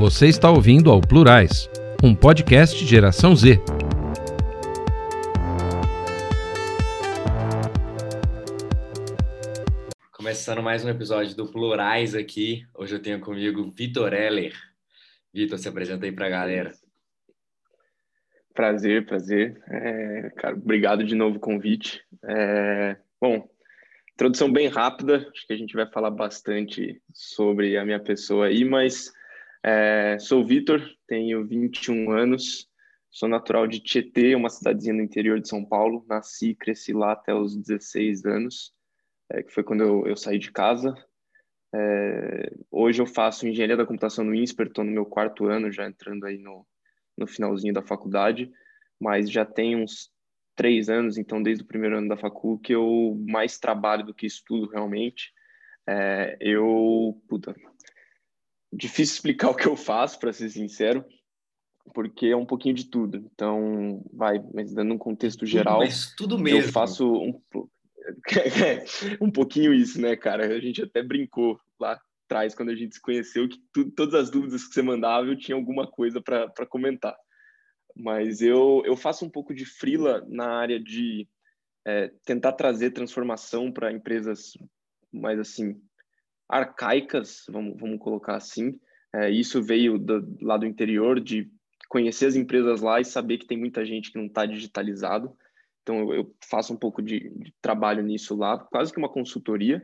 Você está ouvindo ao Plurais, um podcast Geração Z. Começando mais um episódio do Plurais aqui. Hoje eu tenho comigo Vitor Heller. Vitor, se apresenta aí para a galera. Prazer, prazer. É, cara, obrigado de novo o convite. É, bom, introdução bem rápida, acho que a gente vai falar bastante sobre a minha pessoa aí, mas é, sou Vitor, tenho 21 anos, sou natural de Tietê, uma cidadezinha no interior de São Paulo. Nasci e cresci lá até os 16 anos, é, que foi quando eu, eu saí de casa. É, hoje eu faço engenharia da computação no INSPER, estou no meu quarto ano, já entrando aí no, no finalzinho da faculdade, mas já tem uns três anos, então desde o primeiro ano da facul, que eu mais trabalho do que estudo realmente. É, eu, puta, difícil explicar o que eu faço, para ser sincero, porque é um pouquinho de tudo. Então, vai, mas dando um contexto geral. Mas tudo mesmo. Eu faço um, um pouquinho isso, né, cara? A gente até brincou lá atrás, quando a gente se conheceu, que tu, todas as dúvidas que você mandava eu tinha alguma coisa para comentar. Mas eu, eu faço um pouco de frila na área de é, tentar trazer transformação para empresas mais assim arcaicas, vamos, vamos colocar assim. É, isso veio do, lá do interior, de conhecer as empresas lá e saber que tem muita gente que não está digitalizado. Então, eu, eu, faço um pouco de, de, trabalho nisso lá, quase que uma consultoria.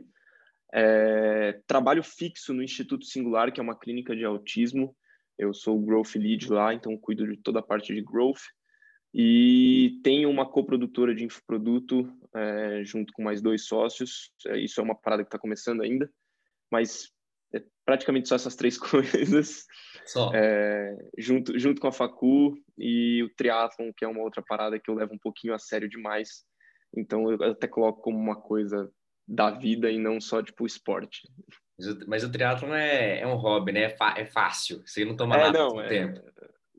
É, trabalho fixo no Instituto Singular, que é uma clínica de autismo. Eu sou o Growth Lead lá, então cuido de toda a parte de Growth. E tenho uma coprodutora de infoproduto é, junto com mais dois sócios. É, isso é uma parada que está começando ainda mas é praticamente só essas três coisas. Só. É, junto, junto com a facu e o triatlon, que é uma outra parada que eu levo um pouquinho a sério demais. Então eu até coloco como uma coisa da vida e não só tipo esporte. Mas o, mas o triatlon é, é um hobby, né? É, é fácil. Você não toma é, nada não, é, tempo.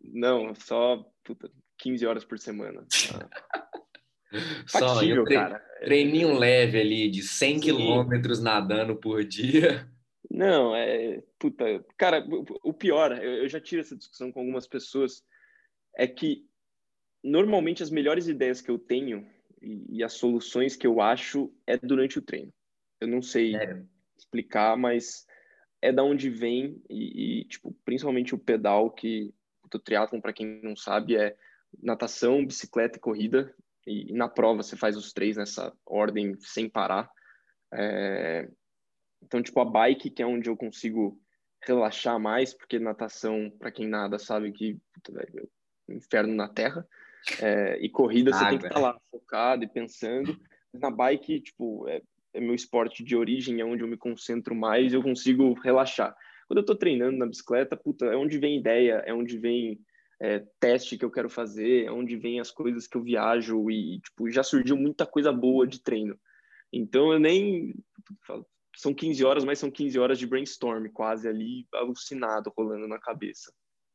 Não, só puta, 15 horas por semana. Só, Fatível, tre cara. Treininho leve ali de 100 quilômetros nadando por dia. Não, é. Puta, cara, o pior, eu já tive essa discussão com algumas pessoas, é que normalmente as melhores ideias que eu tenho e, e as soluções que eu acho é durante o treino. Eu não sei é. explicar, mas é da onde vem e, e, tipo, principalmente o pedal que o triatlon, para quem não sabe, é natação, bicicleta e corrida e, e, na prova você faz os três nessa ordem sem parar. É, então, tipo, a bike, que é onde eu consigo relaxar mais, porque natação, para quem nada, sabe que puta, é inferno na terra. É, e corrida você tem que estar tá lá focado e pensando. Na bike, tipo, é, é, meu esporte de origem, é onde eu me concentro mais, eu consigo relaxar. Quando eu tô treinando na bicicleta, puta, é onde vem ideia, é onde vem é, teste que eu quero fazer, onde vem as coisas que eu viajo e, tipo, já surgiu muita coisa boa de treino. Então eu nem são 15 horas, mas são 15 horas de brainstorm, quase ali alucinado rolando na cabeça.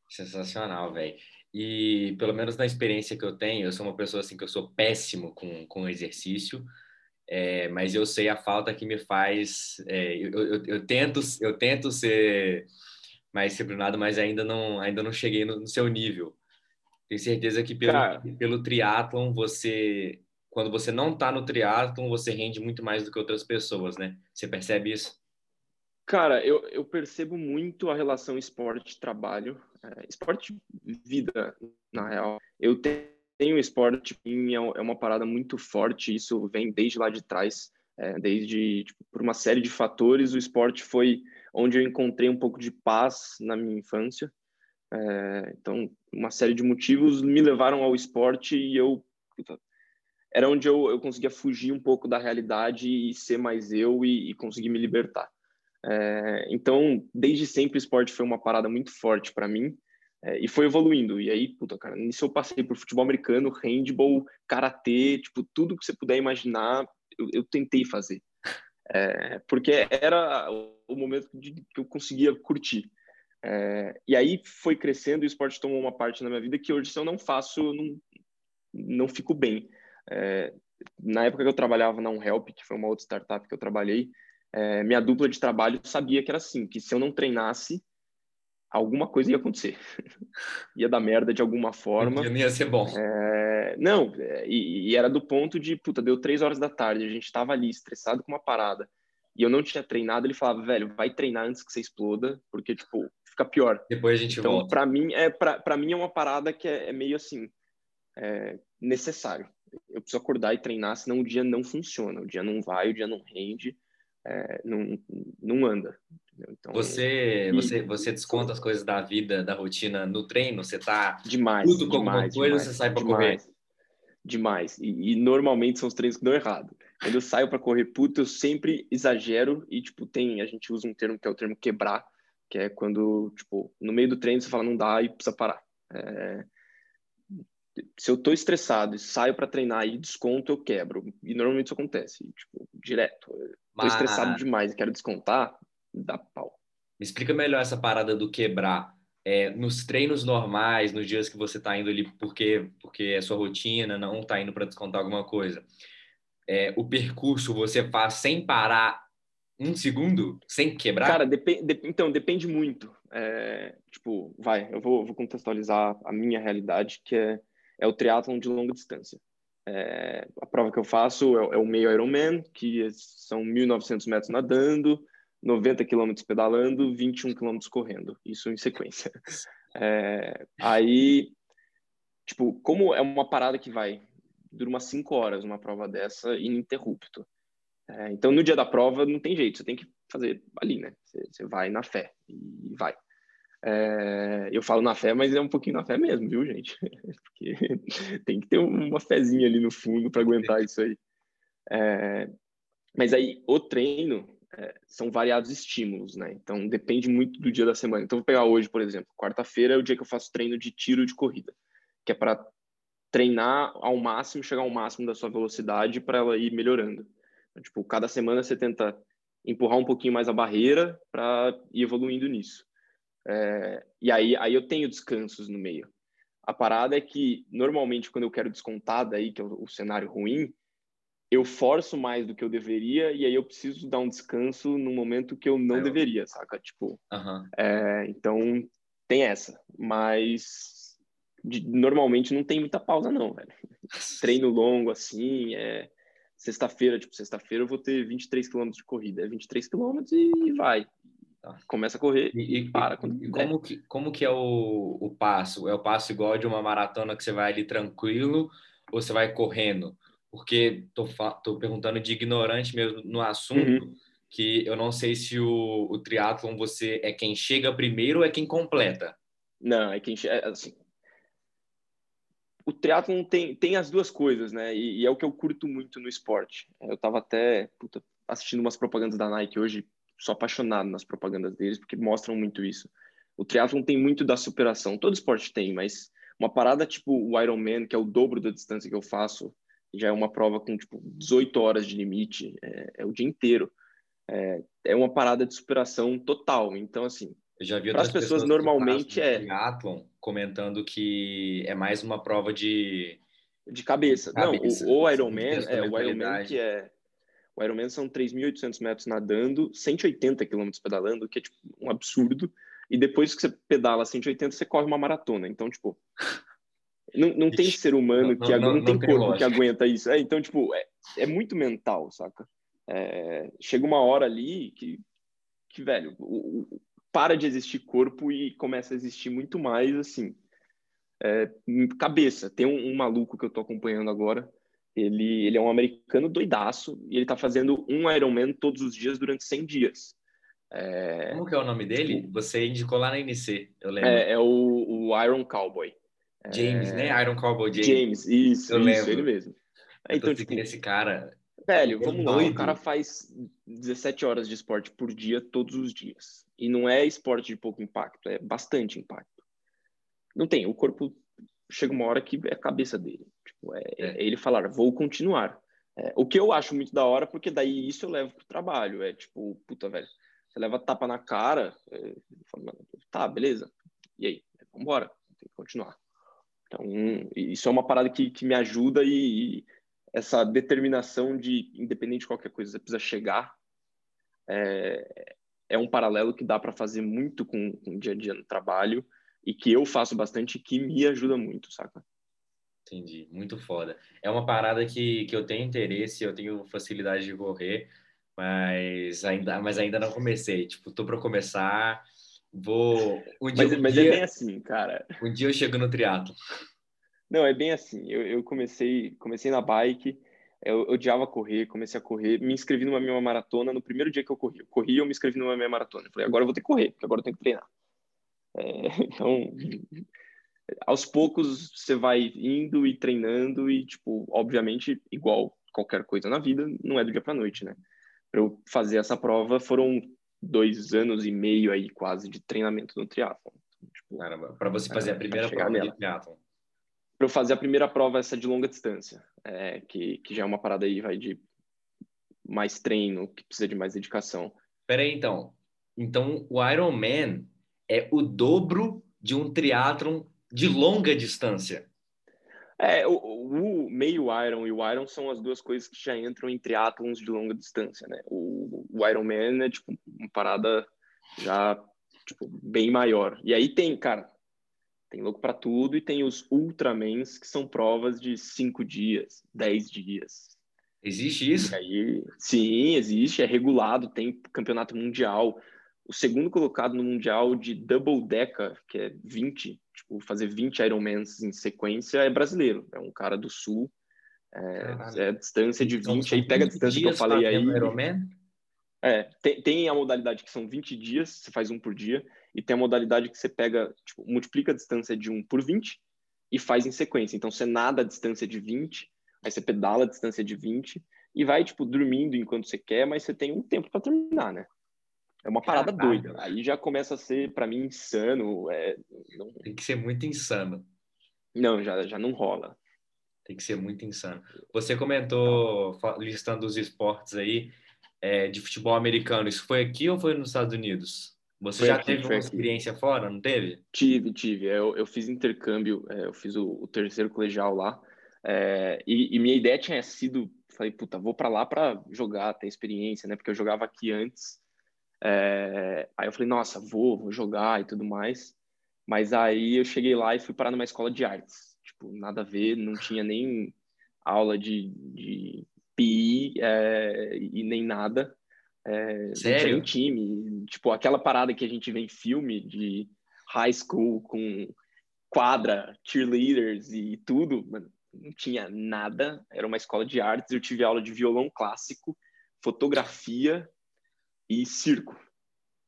Sensacional, velho. E pelo menos na experiência que eu tenho, eu sou uma pessoa assim que eu sou péssimo com, com exercício, é, mas eu sei a falta que me faz. É, eu, eu, eu, tento eu tento ser mais disciplinado, mas ainda não, ainda não cheguei no, no seu nível. Tenho certeza que pelo, Cara. pelo triatlon, você, quando você não está no triatlon, você rende muito mais do que outras pessoas, né? Você percebe isso? Cara, eu, eu percebo muito a relação esporte-trabalho, é, esporte-vida, na real. Eu tenho esporte, é, é uma parada muito forte, isso vem desde lá de trás, é, desde, tipo, por uma série de fatores, o esporte foi onde eu encontrei um pouco de paz na minha infância. É, então, uma série de motivos me levaram ao esporte e eu era onde eu, eu conseguia fugir um pouco da realidade e ser mais eu e, e conseguir me libertar. É, então, desde sempre o esporte foi uma parada muito forte para mim é, e foi evoluindo. E aí, puta, cara, nisso eu passei por futebol americano, handball, karatê, tipo, tudo que você puder imaginar, eu, eu tentei fazer. É, porque era o momento de, que eu conseguia curtir. É, e aí foi crescendo e o esporte tomou uma parte na minha vida que hoje, se eu não faço, eu não, não fico bem. É, na época que eu trabalhava na Unhelp, que foi uma outra startup que eu trabalhei, é, minha dupla de trabalho sabia que era assim, que se eu não treinasse, alguma coisa ia acontecer. ia dar merda de alguma forma. Não ia ser bom. É, não, é, e, e, era do ponto de, puta, deu três horas da tarde, a gente tava ali estressado com uma parada, e eu não tinha treinado, ele falava, velho, vai treinar antes que você exploda, porque, tipo, fica pior. Depois a gente então, volta. Pra mim, é, pra, pra mim é uma parada que é, é meio assim, é, necessário. Eu preciso acordar e treinar, senão o dia não funciona, o dia não vai, o dia não rende, é, não, não anda. Então, você, e... você, você desconta as coisas da vida, da rotina no treino? Você tá demais, tudo com demais, alguma coisa, demais, você sai para correr? Demais. E, e, normalmente são os treinos que dão errado. Quando eu saio para correr puto, eu sempre exagero e tipo tem, a gente usa um termo que é o termo quebrar, que é quando tipo no meio do treino você fala não dá e precisa parar. É... Se eu tô estressado e saio para treinar e desconto, eu quebro. E normalmente isso acontece, tipo, direto. Eu tô estressado demais e quero descontar, dá pau. Me explica melhor essa parada do quebrar. É, nos treinos normais, nos dias que você está indo ali porque porque é sua rotina, não está indo para descontar alguma coisa. É, o percurso você faz sem parar um segundo, sem quebrar? Cara, dep de então depende muito. É, tipo, vai, eu vou, vou, contextualizar a minha realidade, que é, é o triatlon de longa distância. É, a prova que eu faço é, é o meio Ironman, que são 1.900 metros nadando, 90 quilômetros pedalando, 21 quilômetros correndo, isso em sequência. É, aí, tipo, como é uma parada que vai, dura umas 5 horas uma prova dessa, ininterrupto. É, então, no dia da prova, não tem jeito, você tem que fazer ali, né? Você, você vai na fé e vai. É, eu falo na fé, mas é um pouquinho na fé mesmo, viu, gente? Porque tem que ter uma fezinha ali no fundo para aguentar isso aí. É, mas aí, o treino, é, são variados estímulos, né? Então depende muito do dia da semana. Então vou pegar hoje, por exemplo, quarta-feira é o dia que eu faço treino de tiro de corrida, que é para treinar ao máximo, chegar ao máximo da sua velocidade para ela ir melhorando. Então, tipo, cada semana você tenta empurrar um pouquinho mais a barreira para ir evoluindo nisso. É, e aí, aí eu tenho descansos no meio. A parada é que normalmente quando eu quero descontar daí que é o, o cenário ruim, eu forço mais do que eu deveria e aí eu preciso dar um descanso no momento que eu não eu... deveria, saca? Tipo, uhum. é, então tem essa, mas de, normalmente não tem muita pausa não, velho. Treino longo assim, é sexta-feira, tipo, sexta-feira eu vou ter 23 quilômetros de corrida, é 23 quilômetros e vai. Tá. Começa a correr e, e para. E, como, que, como que é o, o passo? É o passo igual de uma maratona que você vai ali tranquilo ou você vai correndo? Porque tô, tô perguntando de ignorante mesmo no assunto, uhum. que eu não sei se o, o triatlon você é quem chega primeiro ou é quem completa. Não, é quem chega, é, assim, o triatlon tem, tem as duas coisas, né? E, e, é o que eu curto muito no esporte. Eu tava até puta, assistindo umas propagandas da Nike hoje, sou apaixonado nas propagandas deles, porque mostram muito isso. O triatlon tem muito da superação. Todo esporte tem, mas uma parada tipo o Ironman, que é o dobro da distância que eu faço, já é uma prova com tipo 18 horas de limite, é, é o dia inteiro. É, é, uma parada de superação total. Então, assim, para as pessoas, pessoas normalmente é triatlon comentando que é mais uma prova de de cabeça. cabeça. Não, o, o Ironman, é o Ironman que é o Ironman são 3.800 metros nadando, 180 quilômetros pedalando, que é tipo um absurdo. E depois que você pedala 180, você corre uma maratona. Então, tipo, não, não tem ser humano que não, não, não tem corpo que aguenta isso. É, então, tipo, é, é muito mental, saca? É, chega uma hora ali que, que velho, o, o, para de existir corpo e começa a existir muito mais, assim, é, cabeça. Tem um, um, maluco que eu tô acompanhando agora, ele, ele é um americano doidaço e ele tá fazendo um Ironman todos os dias durante 100 dias. É, Como que é o nome dele? Tipo, Você indicou lá na NC, eu lembro. É, é o, o Iron Cowboy. James, né? é... né? Iron Cowboy James. James, isso, eu isso, lembro. ele mesmo. Eu então, tipo, esse cara. Velho, é vamos lá. O cara faz 17 horas de esporte por dia, todos os dias. E não é esporte de pouco impacto, é bastante impacto. Não tem, o corpo chega uma hora que é a cabeça dele. Tipo, é, é. é ele falar, vou continuar. É, o que eu acho muito da hora, porque daí isso eu levo pro trabalho. É tipo, puta, velho, você leva tapa na cara, é, falo, tá, beleza. E aí? Vambora, tem que continuar. Então, isso é uma parada que, que me ajuda e, e essa determinação de, independente de qualquer coisa, você precisa chegar, é, é um paralelo que dá para fazer muito com, com o dia a dia no trabalho e que eu faço bastante que me ajuda muito, saca? Entendi, muito foda. É uma parada que, que eu tenho interesse, eu tenho facilidade de correr, mas ainda, mas ainda não comecei. Tipo, tô para começar, vou... Um dia, mas, um mas dia, é bem assim, cara. Um dia eu chego no triatlo. Não, é bem assim. Eu, eu comecei, comecei na bike, eu odiava correr, comecei a correr, me inscrevi numa minha maratona no primeiro dia que eu corri. Eu corri, eu me inscrevi numa minha maratona. Eu falei, agora eu vou ter que correr, porque agora eu tenho que treinar. É, então, aos poucos você vai indo e treinando e, tipo, obviamente, igual qualquer coisa na vida, não é do dia para noite, né? Para eu fazer essa prova foram dois anos e meio aí quase de treinamento no triatlon. Tipo, para você fazer a primeira prova nela. de triatlon. Para eu fazer a primeira prova essa de longa distância, é, que, que já é uma parada aí vai de mais treino, que precisa de mais dedicação. Peraí, então. Então, o Ironman é o dobro de um triatlon de longa distância. É, o, o, meio Iron e o Iron são as duas coisas que já entram em triatlons de longa distância, né? O, o Ironman é, tipo, uma parada já, tipo, bem maior. E aí tem, cara, tem louco para tudo e tem os Ultramans, que são provas de cinco dias, dez dias. Existe isso? E aí, sim, existe, é regulado, tem campeonato mundial o segundo colocado no Mundial de Double Deca, que é 20, tipo, fazer 20 Ironmans em sequência, é brasileiro. É um cara do Sul. É, é a distância de 20. Então, aí pega a distância que eu falei aí. Ironman? É, tem, tem, a modalidade que são 20 dias, você faz um por dia, e tem a modalidade que você pega, tipo, multiplica a distância de 1 por 20 e faz em sequência. Então você nada a distância de 20, aí você pedala a distância de 20 e vai, tipo, dormindo enquanto você quer, mas você tem um tempo para terminar, né? É uma parada doida. Aí já começa a ser, para mim, insano. É, não... Tem que ser muito insano. Não, já, já não rola. Tem que ser muito insano. Você comentou, listando os esportes aí, é, de futebol americano. Isso foi aqui ou foi nos Estados Unidos? Você foi já aqui, teve uma aqui. experiência fora, não teve? Tive, tive. Eu, eu fiz intercâmbio, é, eu fiz o, o terceiro colegial lá. É, e, e, minha ideia tinha sido, falei, puta, vou para lá para jogar, ter experiência, né? Porque eu jogava aqui antes é, aí eu falei, nossa, vou, vou jogar e tudo mais. Mas aí eu cheguei lá e fui parar numa escola de artes. Tipo, nada a ver, não tinha nem aula de, de PI é, e nem nada. É, Sério? Não time. Tipo, aquela parada que a gente vê em filme de high school com quadra, cheerleaders e tudo, mano, não tinha nada. Era uma escola de artes. Eu tive aula de violão clássico, fotografia e circo.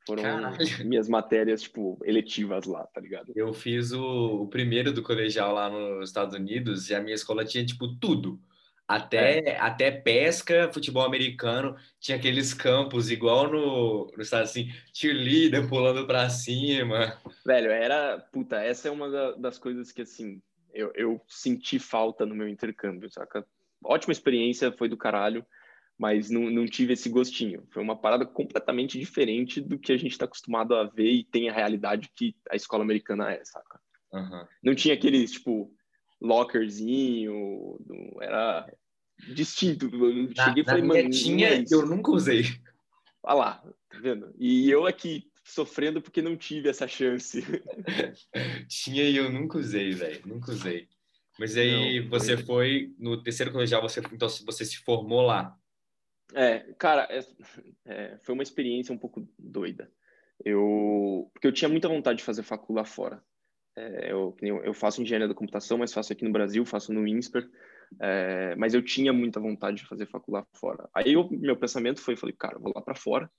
Foram Caralho. minhas matérias, tipo, eletivas lá, tá ligado? Eu fiz o, o, primeiro do colegial lá nos Estados Unidos e a minha escola tinha, tipo, tudo. Até, é. até pesca, futebol americano, tinha aqueles campos igual no, no estado assim, cheerleader pulando pra cima. Velho, era, puta, essa é uma da, das coisas que, assim, eu, eu senti falta no meu intercâmbio, saca? Ótima experiência, foi do caralho mas não, não tive esse gostinho. Foi uma parada completamente diferente do que a gente está acostumado a ver e tem a realidade que a escola americana é, saca? Uhum. Não tinha aqueles, tipo, lockerzinho, era distinto. Eu cheguei e falei, mano. Tinha, é eu nunca usei. Olha lá, tá vendo? E eu aqui sofrendo porque não tive essa chance. tinha e eu nunca usei, velho. Nunca usei. Mas aí não, você foi no terceiro colegial, você então você se formou lá. É, cara, é, é, foi uma experiência um pouco doida. Eu, porque eu tinha muita vontade de fazer facu lá fora. É, eu, eu faço engenharia da computação, mas faço aqui no Brasil, faço no INSPER. É, mas eu tinha muita vontade de fazer facu lá fora. Aí eu, meu pensamento foi, falei, cara, vou lá para fora,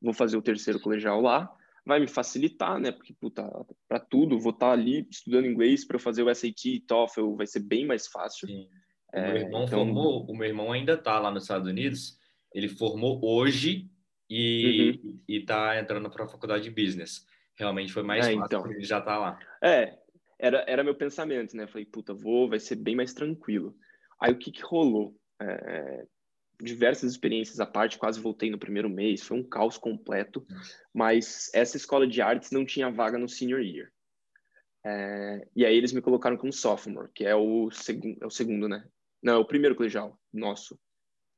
vou fazer o terceiro colegial lá, vai me facilitar, né? Porque puta, para tudo, vou estar tá ali estudando inglês para fazer o SAT e TOEFL, vai ser bem mais fácil. Sim. O meu irmão então... formou, o meu irmão ainda está lá nos Estados Unidos. Ele formou hoje e uhum. está entrando para a faculdade de business. Realmente foi mais é, fácil, então. ele já está lá. É, era, era meu pensamento, né? Falei, puta, vou, vai ser bem mais tranquilo. Aí o que que rolou? É, diversas experiências à parte, quase voltei no primeiro mês, foi um caos completo, mas essa escola de artes não tinha vaga no senior year. É, e aí eles me colocaram como sophomore, que é o, segu é o segundo, né? Não, é o primeiro colegial nosso.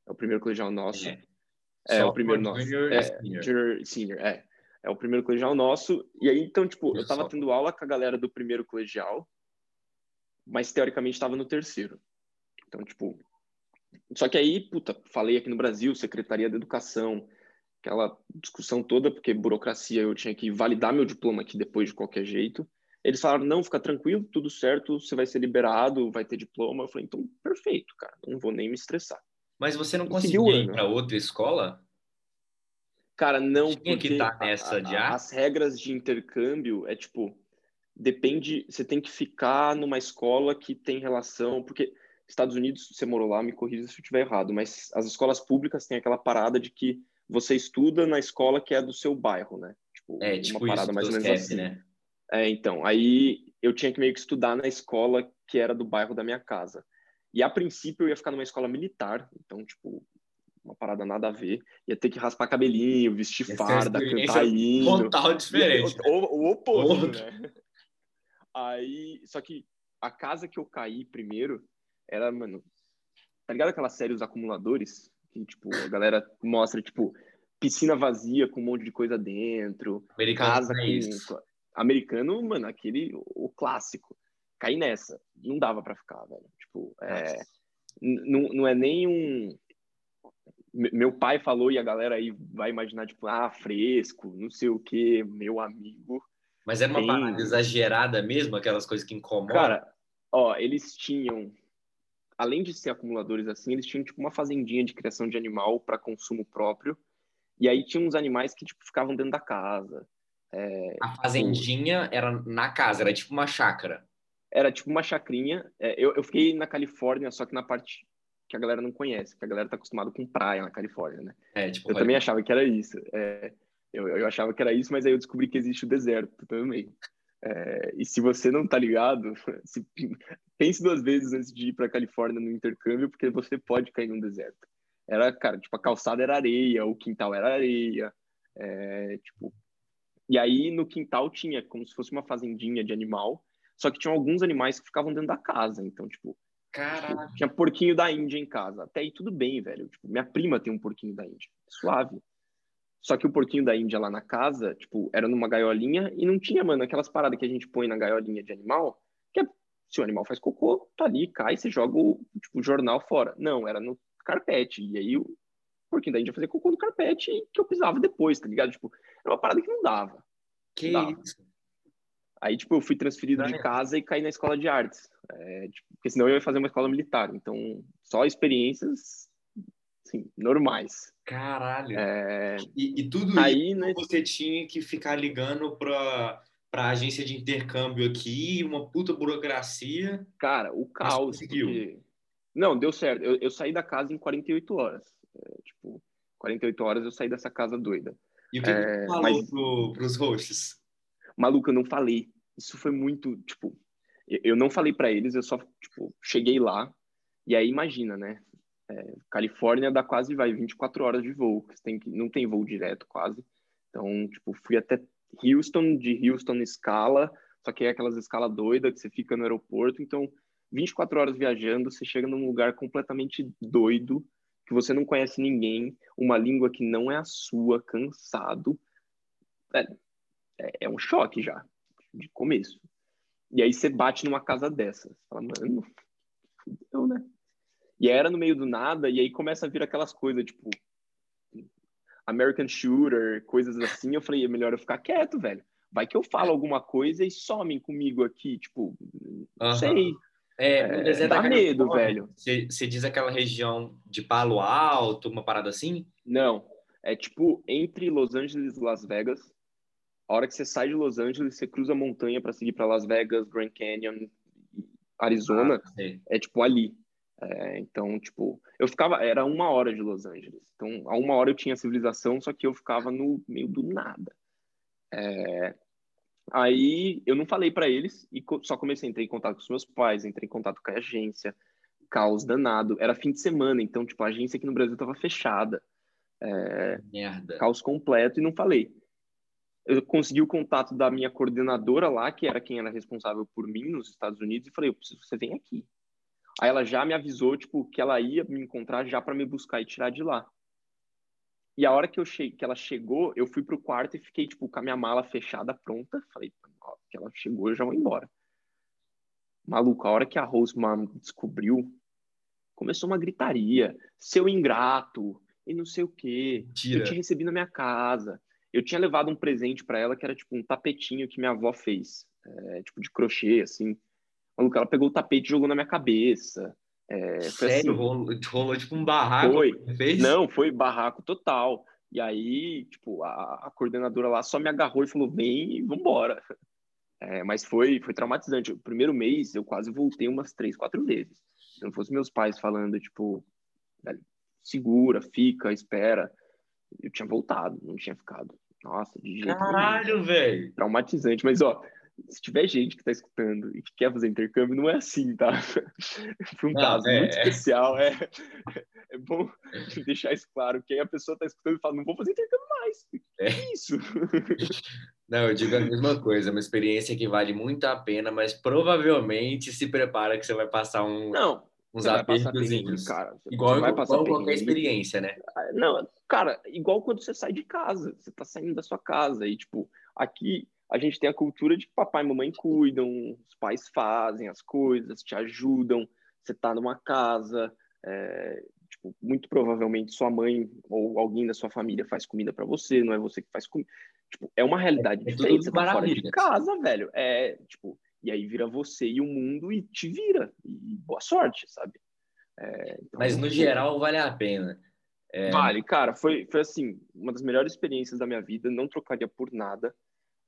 É o primeiro colegial nosso. É. É o primeiro nosso. Junior, é, senior. Junior, senior, é. É o primeiro colegial nosso. E aí, então, tipo, eu tava tendo aula com a galera do primeiro colegial, mas teoricamente estava no terceiro. Então, tipo. Só que aí, puta, falei aqui no Brasil, Secretaria da Educação, aquela discussão toda, porque burocracia eu tinha que validar meu diploma aqui depois de qualquer jeito. Eles falaram: não, fica tranquilo, tudo certo, você vai ser liberado, vai ter diploma. Eu falei: então, perfeito, cara, não vou nem me estressar. Mas você não conseguiu ir para outra escola? Cara, não, Tinha porque que tá nessa de a, as regras de intercâmbio é tipo, depende, você tem que ficar numa escola que tem relação, porque Estados Unidos, você morou lá, me corrija se eu estiver errado, mas as escolas públicas têm aquela parada de que você estuda na escola que é do seu bairro, né? Tipo, é, tipo uma parada mais ou menos assim. né? É, então, aí eu tinha que meio que estudar na escola que era do bairro da minha casa. E a princípio eu ia ficar numa escola militar, então, tipo, uma parada nada a ver. Ia ter que raspar cabelinho, vestir Essa farda, cantar hino. Total diferente. O, o, o oposto, né? Aí, só que a casa que eu caí primeiro era, mano, tá ligado aquela série Os Acumuladores? Que, tipo, a galera mostra, tipo, piscina vazia com um monte de coisa dentro, Americano casa é com... Americano, mano, aquele, o clássico. Caí nessa. Não dava para ficar, velho. Tipo, é... Não, não é nem um meu pai falou e a galera aí vai imaginar, tipo, ah, fresco, não sei o que, meu amigo. Mas era uma tem... parada exagerada mesmo, aquelas coisas que incomodam? Cara, ó, eles tinham, além de ser acumuladores assim, eles tinham, tipo, uma fazendinha de criação de animal para consumo próprio. E aí tinha uns animais que, tipo, ficavam dentro da casa. É, a fazendinha tipo... era na casa, era tipo uma chácara. Era tipo uma chacrinha. É, eu, eu fiquei na Califórnia, só que na parte que a galera não conhece, que a galera tá acostumada com praia na Califórnia, né? É, tipo, eu também achava que era isso. É, eu, eu achava que era isso, mas aí eu descobri que existe o deserto também. É, e se você não tá ligado, se, pense duas vezes antes de ir para Califórnia no intercâmbio, porque você pode cair num deserto. Era, cara, tipo, a calçada era areia, o quintal era areia, é, tipo... E aí, no quintal tinha como se fosse uma fazendinha de animal, só que tinham alguns animais que ficavam dentro da casa. Então, tipo, Caraca. Tinha porquinho da Índia em casa. Até aí tudo bem, velho. Tipo, minha prima tem um porquinho da Índia. Suave. Só que o porquinho da Índia lá na casa, tipo, era numa gaiolinha e não tinha, mano, aquelas paradas que a gente põe na gaiolinha de animal, que é, se o animal faz cocô, tá ali, cai, você joga o, tipo, o jornal fora. Não, era no carpete. E aí o porquinho da Índia fazia cocô no carpete que eu pisava depois, tá ligado? Tipo, era uma parada que não dava. Que não dava. isso? Aí, tipo, eu fui transferido de casa e caí na escola de artes. É, tipo, porque senão eu ia fazer uma escola militar. Então, só experiências, assim, normais. Caralho. É... E, e, tudo Aí, isso né... você tinha que ficar ligando para para agência de intercâmbio aqui, uma puta burocracia. Cara, o caos. Porque... Não, deu certo. Eu, eu, saí da casa em 48 horas. É, tipo, 48 horas eu saí dessa casa doida. E o que, é, você falou mas... pro, pros hosts? Maluco, eu não falei. Isso foi muito, tipo, eu não falei para eles, eu só, tipo, cheguei lá. E aí, imagina, né? É, Califórnia dá quase, vai, 24 horas de voo. Tem que, não tem voo direto, quase. Então, tipo, fui até Houston, de Houston escala, só que é aquelas escalas doidas que você fica no aeroporto. Então, 24 horas viajando, você chega num lugar completamente doido, que você não conhece ninguém, uma língua que não é a sua, cansado. É, é, é um choque já, de começo. E aí você bate numa casa dessa. Você fala, mano, fudeu, né? E era no meio do nada, e aí começa a vir aquelas coisas, tipo, American Shooter, coisas assim. Eu falei, é melhor eu ficar quieto, velho. Vai que eu falo alguma coisa e somem comigo aqui, tipo, não sei. É, no deserto dá medo, velho. Você, você diz aquela região de Palo Alto, uma parada assim? Não. É tipo entre Los Angeles e Las Vegas a hora que você sai de Los Angeles, você cruza a montanha para seguir para Las Vegas, Grand Canyon, Arizona, ah, é tipo ali. É, então, tipo, eu ficava, era uma hora de Los Angeles. Então, a uma hora eu tinha civilização, só que eu ficava no meio do nada. É, aí eu não falei para eles e só comecei a entrar em contato com os meus pais, entrei em contato com a agência, caos danado. Era fim de semana, então, tipo, a agência aqui no Brasil estava fechada. É, Merda. Caos completo e não falei eu consegui o contato da minha coordenadora lá, que era quem era responsável por mim nos Estados Unidos, e falei, eu preciso que você venha aqui. Aí ela já me avisou, tipo, que ela ia me encontrar já para me buscar e tirar de lá. E a hora que, eu cheguei, que ela chegou, eu fui pro quarto e fiquei, tipo, com a minha mala fechada, pronta. Falei, ó, que ela chegou, eu já vou embora. Maluco, a hora que a Rose Mom descobriu, começou uma gritaria. Seu ingrato, e não sei o quê. Eu tinha recebido na minha casa. Eu tinha levado um presente para ela que era, tipo, um tapetinho que minha avó fez. É, tipo, de crochê, assim. Maluco, ela pegou o tapete e jogou na minha cabeça. É, foi Sério? assim, Rolou, rolou tipo um barraco Foi. fez? Não, foi barraco total. E aí, tipo, a, a coordenadora lá só me agarrou e falou: vem e vambora. É, mas foi, foi traumatizante. O primeiro mês eu quase voltei umas três, quatro vezes. Se não fosse meus pais falando, tipo, segura, fica, espera. Eu tinha voltado, não tinha ficado. Nossa, de jeito nenhum. Caralho, velho. Traumatizante. Mas, ó, se tiver gente que tá escutando e que quer fazer intercâmbio, não é assim, tá? Foi um Não, caso é- muito é. especial. É, é bom deixar isso claro. Que aí a pessoa tá escutando e fala, não vou fazer intercâmbio mais. É. Que isso? Não, eu digo a mesma coisa, uma experiência que vale muito a pena, mas provavelmente se prepara que você vai passar um- Não, uns apertozinhos. cara. Você Igual, vai passar igual qualquer experiência, né? Não, cara, igual quando você sai de casa, você tá saindo da sua casa e, tipo, aqui a gente tem a cultura de que papai e mamãe cuidam, os pais fazem as coisas, te ajudam, você tá numa casa, é, tipo, muito provavelmente sua mãe ou alguém da sua família faz comida para você, não é você que faz comida. Tipo, é uma realidade É tudo diferente, você tá fora de casa, velho. É, tipo, e aí vira você e o mundo e te vira. E boa sorte, sabe? É, então, Mas no geral vale a pena. É, Vale, cara, foi, foi assim, uma das melhores experiências da minha vida, não trocaria por nada,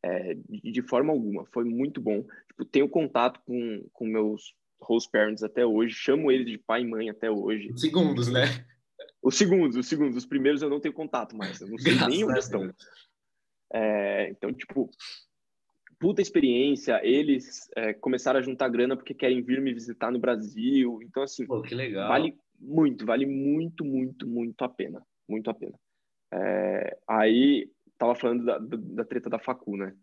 é, de, de forma alguma, foi muito bom. Tipo, tenho contato com, com meus host parents até hoje, chamo eles de pai e mãe até hoje. Segundos, né? Os segundos, os segundos, os primeiros eu não tenho contato mais, eu não sei Graças nem onde estão. É, então, tipo, puta experiência, eles é, começaram a juntar grana porque querem vir me visitar no Brasil, então assim, Pô. Vale muito, vale muito, muito, muito a pena. Muito a pena. É, aí, tava falando da, da, da treta da facu, né?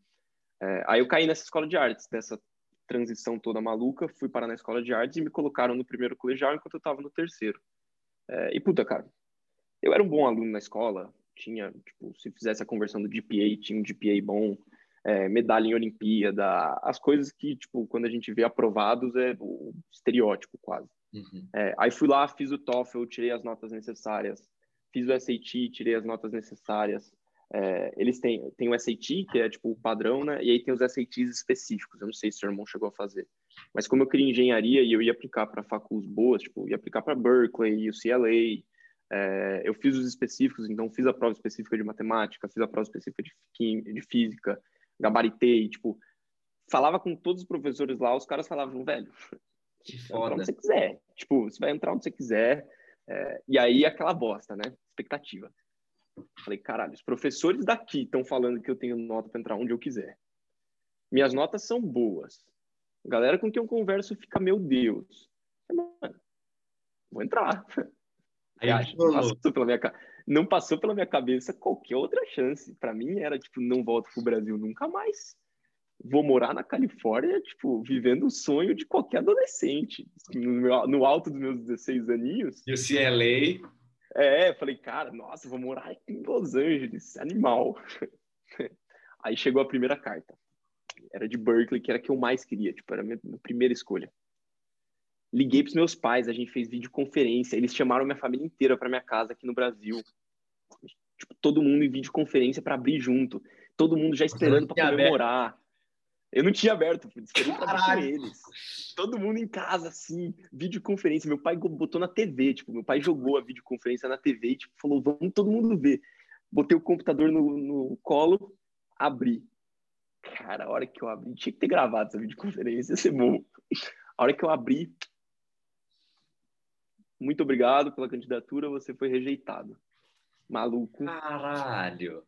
É, aí eu caí nessa escola de artes, dessa transição toda maluca, fui parar na escola de artes e me colocaram no primeiro colegial enquanto eu tava no terceiro. É, e puta, cara, eu era um bom aluno na escola, tinha, tipo, se fizesse a conversão do GPA, tinha um GPA bom, é, medalha em Olimpíada, as coisas que, tipo, quando a gente vê aprovados é o estereótipo quase. Uhum. É, aí fui lá, fiz o TOEFL, tirei as notas necessárias. Fiz o SAT, tirei as notas necessárias. É, eles têm, têm o SAT, que é tipo o padrão, né? E aí tem os SATs específicos. Eu não sei se o seu irmão chegou a fazer. Mas como eu queria engenharia e eu ia aplicar para faculdades boas, tipo, ia aplicar para Berkeley, UCLA, é, eu fiz os específicos, então fiz a prova específica de matemática, fiz a prova específica de, de física, gabaritei, tipo, falava com todos os professores lá, os caras falavam, velho, Que foda. onde você quiser. Tipo, você vai entrar onde você quiser. é, e aí, aquela bosta, né? Expectativa. Falei, caralho, os professores daqui estão falando que eu tenho nota para entrar onde eu quiser. Minhas notas são boas. A galera com quem eu converso fica, meu Deus. Mano, vou entrar. Aí Acha? rolou. Passou pela minha, ca- não passou pela minha cabeça qualquer outra chance. Para mim era tipo, não volto pro Brasil nunca mais. Vou morar na Califórnia, tipo, vivendo o sonho de qualquer adolescente. No, meu- no alto dos meus 16 aninhos. E o CLA, É, falei, cara, nossa, vou morar em Los Angeles, animal. Aí chegou a primeira carta. Era de Berkeley, que era a que eu mais queria, tipo, era a minha, minha primeira escolha. Liguei pros meus pais, a gente fez videoconferência, eles chamaram minha família inteira para minha casa aqui no Brasil. Tipo, todo mundo em videoconferência para abrir junto. Todo mundo já esperando para comemorar. Eu não tinha aberto, esperando pra Caralho. eles. Todo mundo em casa, assim, videoconferência. Meu pai botou na TV, tipo, meu pai jogou a videoconferência na TV e tipo, falou, vamos todo mundo ver. Botei o computador no, no colo, abri. Cara, a hora que eu abri, tinha que ter gravado essa videoconferência, ia ser bom. A hora que eu abri, muito obrigado pela candidatura, você foi rejeitado. Maluco. caralho.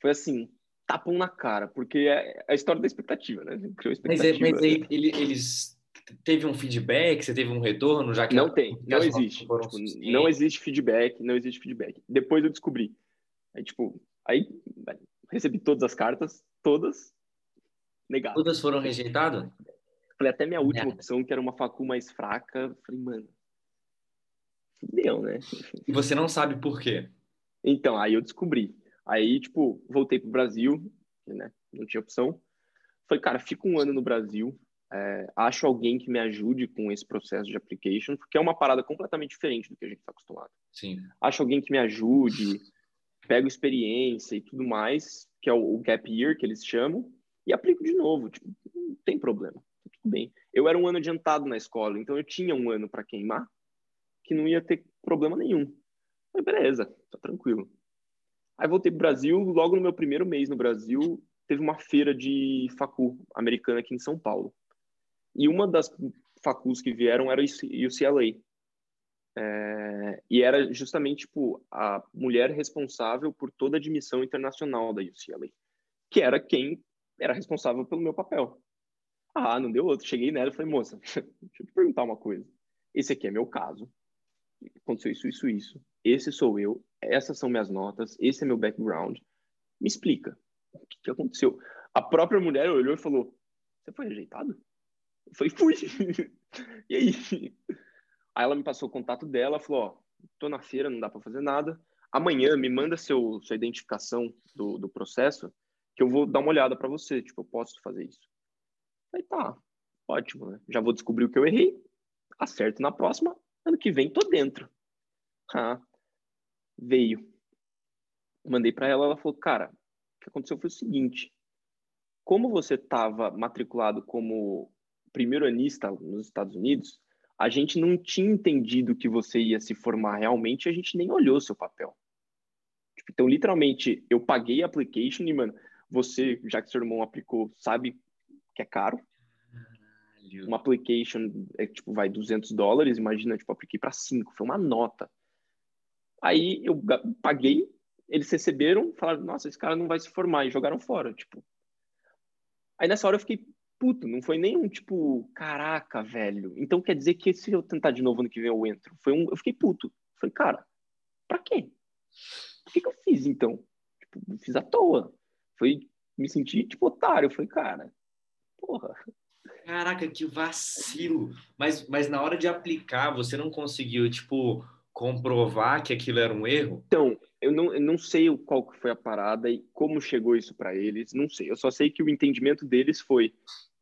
Foi assim, tapam na cara, porque é a história da expectativa, né? Criou Mas, é, expectativa. mas ele- eles teve um feedback, você teve um retorno, já que Não tem, não existe. foram Tipo, não existe feedback, não existe feedback. Depois eu descobri. Aí, tipo, aí recebi todas as cartas, todas negadas. Todas foram rejeitadas? Falei, até minha última Merda. opção, que era uma facu mais fraca, falei, mano, fudeu, né? E você não sabe por quê. Então, aí eu descobri. Aí, tipo, voltei pro Brasil, né? Não tinha opção. Falei, cara, fico um ano no Brasil, é, acho alguém que me ajude com esse processo de application, porque é uma parada completamente diferente do que a gente está acostumado. Sim. Acho alguém que me ajude, pego experiência e tudo mais, que é o, o gap year que eles chamam, e aplico de novo. Tipo, não tem problema, tá tudo bem. Eu era um ano adiantado na escola, então eu tinha um ano para queimar, que não ia ter problema nenhum. Falei, beleza, tá tranquilo. Aí voltei pro Brasil, logo no meu primeiro mês no Brasil, teve uma feira de facu americana aqui em São Paulo. E uma das facus que vieram era UCLA. É, e era justamente tipo, a mulher responsável por toda a admissão internacional da UCLA, que era quem era responsável pelo meu papel. Ah, não deu outro. Cheguei nela e falei, moça, deixa eu te perguntar uma coisa. Esse aqui é meu caso. Aconteceu isso, isso, isso. Esse sou eu. Essas são minhas notas. Esse é meu background. Me explica. O que, que aconteceu? A própria mulher olhou e falou: Você foi rejeitado? Eu falei: Fui. e aí? Aí ela me passou o contato dela, falou: Ó, tô na feira, não dá para fazer nada. Amanhã me manda seu, sua identificação do, do processo, que eu vou dar uma olhada para você. Tipo, eu posso fazer isso. Aí tá, ótimo, né? Já vou descobrir o que eu errei, acerto na próxima, ano que vem tô dentro. Ah, veio. Mandei para ela, ela falou, cara, o que aconteceu foi o seguinte: como você estava matriculado como primeiro anista nos Estados Unidos, a gente não tinha entendido que você ia se formar realmente, a gente nem olhou seu papel. Tipo, então, literalmente, eu paguei a application e, mano, você, já que seu irmão aplicou, sabe que é caro. Uma application é tipo, vai 200 dólares, imagina, tipo, apliquei para 5, foi uma nota. Aí eu paguei, eles receberam, falaram, nossa, esse cara não vai se formar, e jogaram fora, tipo. Aí nessa hora eu fiquei puto, não foi nem um tipo, caraca, velho. Então quer dizer que se eu tentar de novo ano que vem eu entro. Foi um, eu fiquei puto. Falei, cara, pra quê? O que, que eu fiz então? Tipo, fiz à toa. Foi me senti tipo otário. Falei, cara, porra. Caraca, que vacilo. Mas, mas na hora de aplicar, você não conseguiu, tipo, comprovar que aquilo era um erro? Então, eu não, eu não sei qual foi a parada e como chegou isso para eles, não sei. Eu só sei que o entendimento deles foi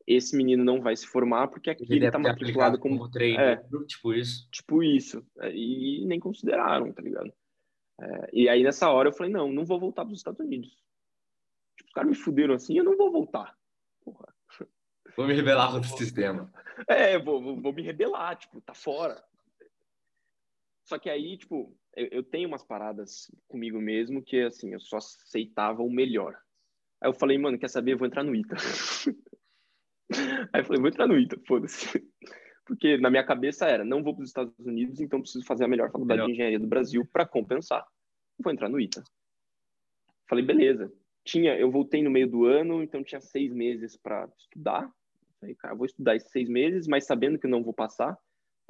esse menino não vai se formar porque aqui ele, está matriculado como, como treino, é, tipo isso. Tipo isso. É, e nem consideraram, tá ligado? É, e aí nessa hora eu falei, não, não vou voltar para os Estados Unidos. Tipo, os caras me fuderam assim, eu não vou voltar. Porra. Vou me rebelar contra o sistema. É, vou, vou, vou me rebelar, tipo, tá fora. Só que aí, tipo, eu, eu, tenho umas paradas comigo mesmo que, assim, eu só aceitava o melhor. Aí eu falei, mano, quer saber? Eu vou entrar no ITA. aí eu falei, vou entrar no ITA, foda-se. Porque na minha cabeça era, não vou para os Estados Unidos, então preciso fazer a melhor faculdade melhor. de engenharia do Brasil para compensar. Vou entrar no ITA. Falei, beleza. Tinha, eu voltei no meio do ano, então tinha seis meses para estudar. Falei, cara, vou estudar esses seis meses, mas sabendo que não vou passar.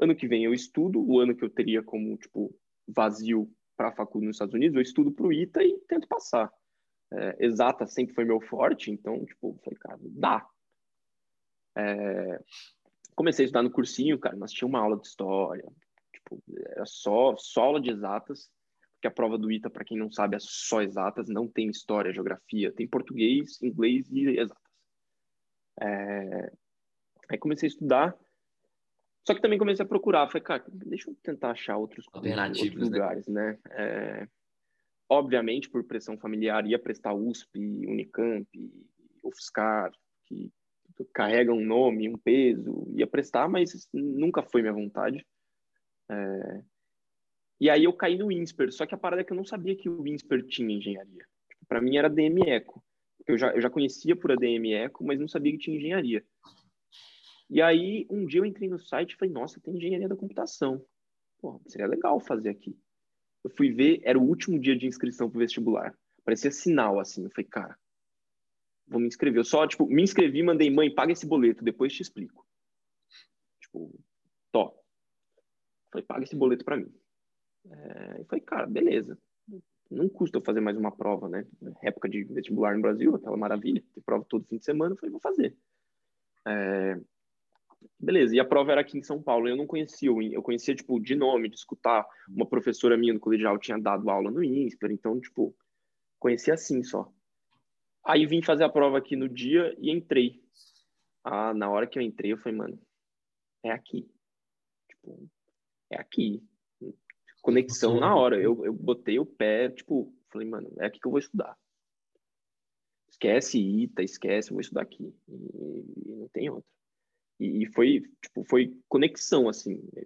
Ano que vem eu estudo, o ano que eu teria como, tipo, vazio para a faculdade nos Estados Unidos, eu estudo para o ITA e tento passar. É, exata sempre foi meu forte, então, tipo, falei, cara, dá. É, comecei a estudar no cursinho, cara, nós tínhamos uma aula de história, tipo, era só, só aula de exatas, porque a prova do ITA, para quem não sabe, é só exatas, não tem história, geografia, tem português, inglês e exatas. É, aí comecei a estudar, só que também comecei a procurar, falei, cara, deixa eu tentar achar outros, outros né? lugares, né? né? É, obviamente, por pressão familiar, ia prestar USP, Unicamp, UFSCar, que carregam um nome, um peso, ia prestar, mas nunca foi minha vontade. É... E aí eu caí no INSPER, só que a parada é que eu não sabia que o INSPER tinha engenharia. Tipo, Para mim era DM Eco. Eu já, eu já conhecia por ADM Eco, mas não sabia que tinha engenharia. E aí, um dia eu entrei no site e falei, nossa, tem engenharia da computação. Pô, seria legal fazer aqui. Eu fui ver, era o último dia de inscrição pro vestibular. Parecia sinal, assim. Eu falei, cara, vou me inscrever. Eu só, tipo, me inscrevi, mandei, mãe, paga esse boleto, depois te explico. Tipo, tó. Falei, paga esse boleto para mim. É, eu falei, cara, beleza. Não custa fazer mais uma prova, né? Época de vestibular no Brasil, aquela maravilha. Tem prova todo fim de semana. Falei, vou fazer. É, Beleza, e a prova era aqui em São Paulo. Eu não conhecia, eu conhecia, tipo, de nome, de escutar. Uma professora minha no colegial tinha dado aula no INSPER, então, tipo, conhecia assim só. Aí vim fazer a prova aqui no dia e entrei. Ah, na hora que eu entrei, eu falei, mano, é aqui. Tipo, é aqui. Conexão na hora. Eu, eu botei o pé, tipo, falei, mano, é aqui que eu vou estudar. Esquece ITA, esquece, eu vou estudar aqui. E, e não tem outra. E, foi, tipo, foi conexão, assim. Né?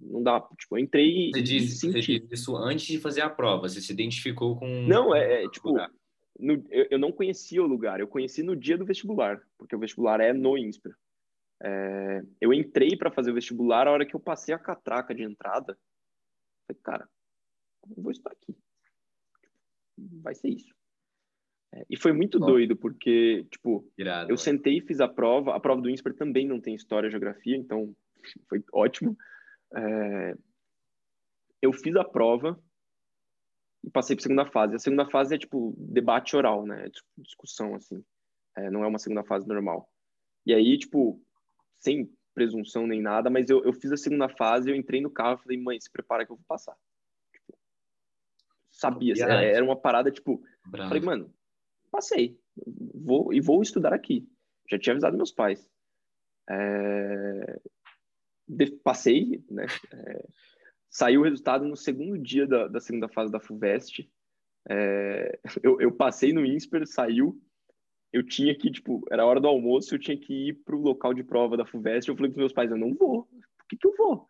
Não dá, tipo, eu entrei você diz, Você disse isso antes de fazer a prova, você se identificou com... Não, é, é tipo, no, eu, eu, não conhecia o lugar, eu conheci no dia do vestibular, porque o vestibular é no INSPER. É, eu entrei para fazer o vestibular, a hora que eu passei a catraca de entrada, falei, cara, eu vou estar aqui. Vai ser isso. É, e foi muito Bom. doido, porque, tipo, Irado, eu sentei e fiz a prova. A prova do INSPER também não tem história e geografia, então foi ótimo. É, eu fiz a prova e passei para a segunda fase. A segunda fase é, tipo, debate oral, né? É discussão, assim. É, não é uma segunda fase normal. E aí, tipo, sem presunção nem nada, mas eu, eu fiz a segunda fase, eu entrei no carro e falei, mãe, se prepara que eu vou passar. Tipo, sabia, era uma parada, tipo, Bravo. falei, mano, passei. Vou, e vou estudar aqui. Já tinha avisado meus pais. É, de, passei, né? É, saiu o resultado no segundo dia da, da segunda fase da FUVEST. É, eu, eu, passei no INSPER, saiu. Eu tinha que, tipo, era hora do almoço, eu tinha que ir pro local de prova da FUVEST. Eu falei pros meus pais, eu não vou. Por que, que eu vou?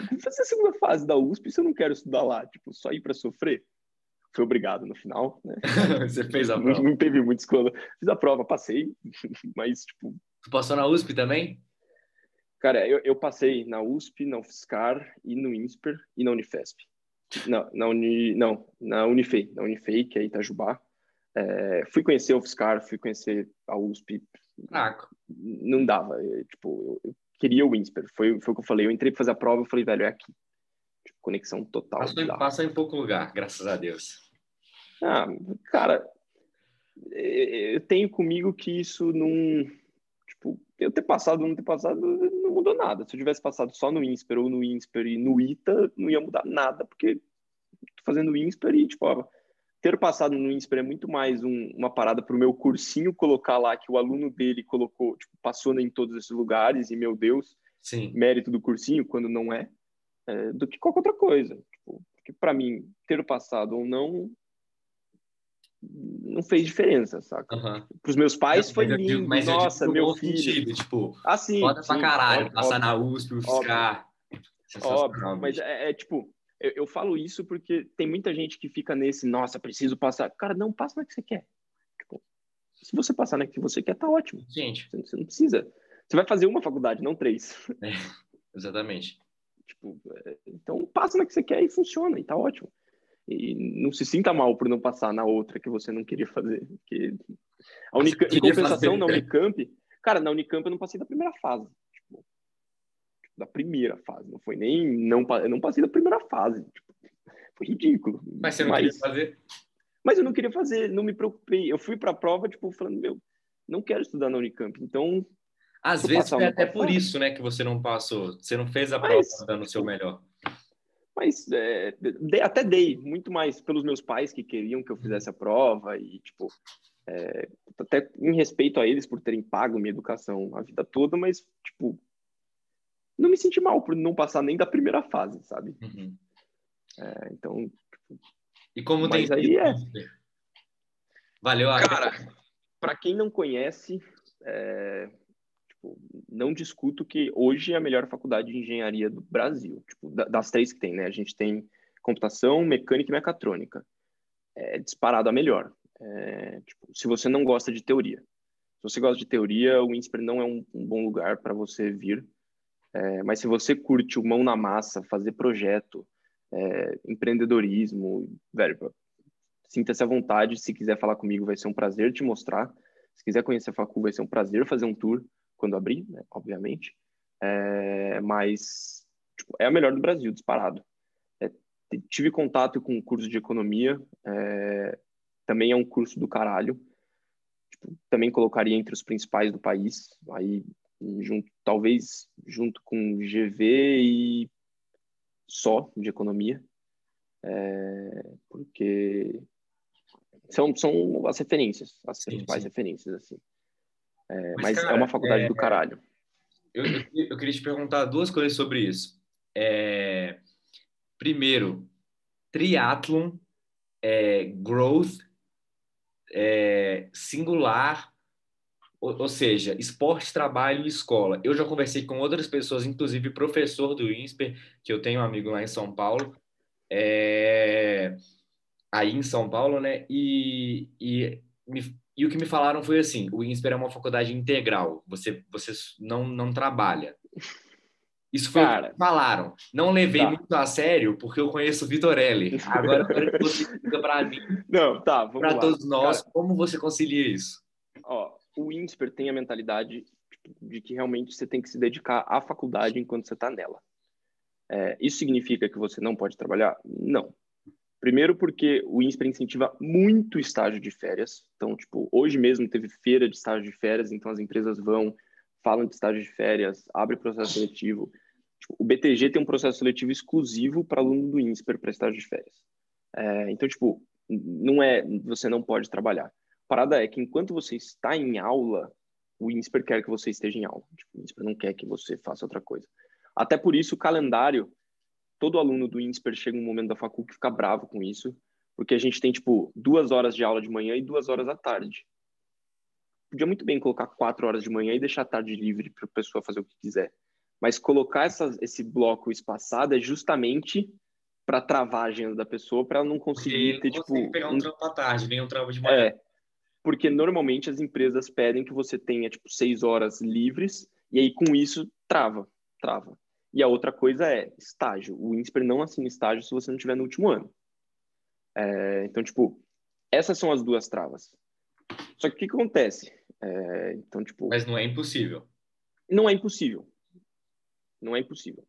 Eu vou fazer a segunda fase da USP se eu não quero estudar lá. Tipo, só ir para sofrer fui obrigado no final, né? Você fez a prova? Não, não teve muita escola. Fiz a prova, passei, mas, tipo... Tu passou na USP também? Cara, eu, eu passei na USP, na UFSCar e no INSPER e na Unifesp. Na, na Uni, não, na Unifei, na Unifei, que é Itajubá. É, fui conhecer a UFSCar, fui conhecer a USP. Ah. Não dava, eu, tipo, eu, eu, queria o INSPER, foi, foi o que eu falei. Eu entrei para fazer a prova, eu falei, velho, é aqui. Tipo, conexão total. Passou, passa em pouco lugar, graças a Deus. Ah, cara, eu tenho comigo que isso não. Tipo, eu ter passado ou não ter passado não mudou nada. Se eu tivesse passado só no INSPER ou no INSPER e no ITA, não ia mudar nada, porque tô fazendo INSPER e, tipo, ó, ter passado no INSPER é muito mais um, uma parada para o meu cursinho colocar lá que o aluno dele colocou, tipo, passou em todos esses lugares e, meu Deus, Sim. mérito do cursinho, quando não é, é do que qualquer outra coisa. Tipo, porque para mim, ter passado ou não não fez diferença, saca? Uhum. Para os meus pais foi lindo, digo, mas nossa, digo, meu filho. Sentido, tipo, ah, sim, foda sim, pra caralho, óbvio, passar óbvio, na USP, UFSCar. Óbvio, mas é, é tipo, eu, eu, falo isso porque tem muita gente que fica nesse, nossa, preciso passar. Cara, não, passa na que você quer. Tipo, se você passar na que você quer, tá ótimo. Gente. Você, você não precisa. Você vai fazer uma faculdade, não três. É, exatamente. Tipo, é, então passa na que você quer e funciona, e tá ótimo. E não se sinta mal por não passar na outra que você não queria fazer. Porque a Unicamp, em compensação, fazer, na Unicamp, cara, na Unicamp eu não passei da primeira fase. Da primeira fase. Não foi nem. Não, eu não passei da primeira fase. Tipo, foi ridículo. Mas você não mas, queria fazer? Mas eu não queria fazer, não me preocupei. Eu fui para a prova, tipo, falando, meu, não quero estudar na Unicamp. Então. Às vezes foi até por isso, né, que você não passou. Você não fez a prova dando o seu melhor. Mas é, até dei muito mais pelos meus pais que queriam que eu fizesse a prova e, tipo, é, até em respeito a eles por terem pago minha educação a vida toda, mas, tipo, não me senti mal por não passar nem da primeira fase, sabe? Uhum. É, então. E como tem. aí é. Valeu, Cara, para quem não conhece, é, Tipo, não discuto que hoje é a melhor faculdade de engenharia do Brasil, tipo, das três que tem, né? A gente tem computação, mecânica e mecatrônica. É disparado a melhor. É, tipo, se você não gosta de teoria. Se você gosta de teoria, o INSPER não é um, um bom lugar para você vir. É, mas se você curte o mão na massa, fazer projeto, é, empreendedorismo, velho, sinta-se à vontade. Se quiser falar comigo, vai ser um prazer te mostrar. Se quiser conhecer a Facu, vai ser um prazer fazer um tour quando abrir, né, obviamente. É, mas tipo, é a melhor do Brasil, disparado. É, tive contato com o um curso de economia, é, também é um curso do caralho. Tipo, também colocaria entre os principais do país. Aí junto, talvez junto com GV e só de economia, é, porque são, são as referências, as sim, principais sim. referências, assim. É, mas, mas cara, é uma faculdade é, do caralho. Eu, eu, eu, queria te perguntar duas coisas sobre isso. É, primeiro, triathlon, é, growth, é, singular, ou, ou, seja, esporte, trabalho e escola. Eu já conversei com outras pessoas, inclusive professor do INSPER, que eu tenho um amigo lá em São Paulo, é, aí em São Paulo, né? E, e, me, e o que me falaram foi assim: o INSPER é uma faculdade integral, você, você não, não trabalha. Isso foi Cara, o que falaram. Não levei tá. muito a sério, porque eu conheço o Vitorelli. Agora você explica para mim. Não, tá, Para todos nós, Cara, como você concilia isso? Ó, o INSPER tem a mentalidade de que realmente você tem que se dedicar à faculdade enquanto você está nela. É, isso significa que você não pode trabalhar? Não. Primeiro porque o INSPER incentiva muito estágio de férias. Então, tipo, hoje mesmo teve feira de estágio de férias, então as empresas vão, falam de estágio de férias, abre processo seletivo. Tipo, o BTG tem um processo seletivo exclusivo para aluno do INSPER para estágio de férias. É, então, tipo, não é, você não pode trabalhar. Parada é que enquanto você está em aula, o INSPER quer que você esteja em aula. Tipo, o INSPER não quer que você faça outra coisa. Até por isso, o calendário, todo aluno do INSPER chega um momento da faculdade que fica bravo com isso, porque a gente tem, tipo, duas horas de aula de manhã e duas horas à tarde. Podia muito bem colocar quatro horas de manhã e deixar a tarde livre para a pessoa fazer o que quiser. Mas colocar essa, esse bloco espaçado é justamente para travar a agenda da pessoa, para ela não conseguir ter, tipo... pegar um, um trampo à tarde, vem um trampo de manhã. É, porque normalmente as empresas pedem que você tenha, tipo, seis horas livres, e aí com isso trava, trava. E a outra coisa é estágio. O INSPER não assina estágio se você não tiver no último ano. É, então, tipo, essas são as duas travas. Só que o que acontece? É, então, tipo... Mas não é impossível. Não é impossível. Não é impossível.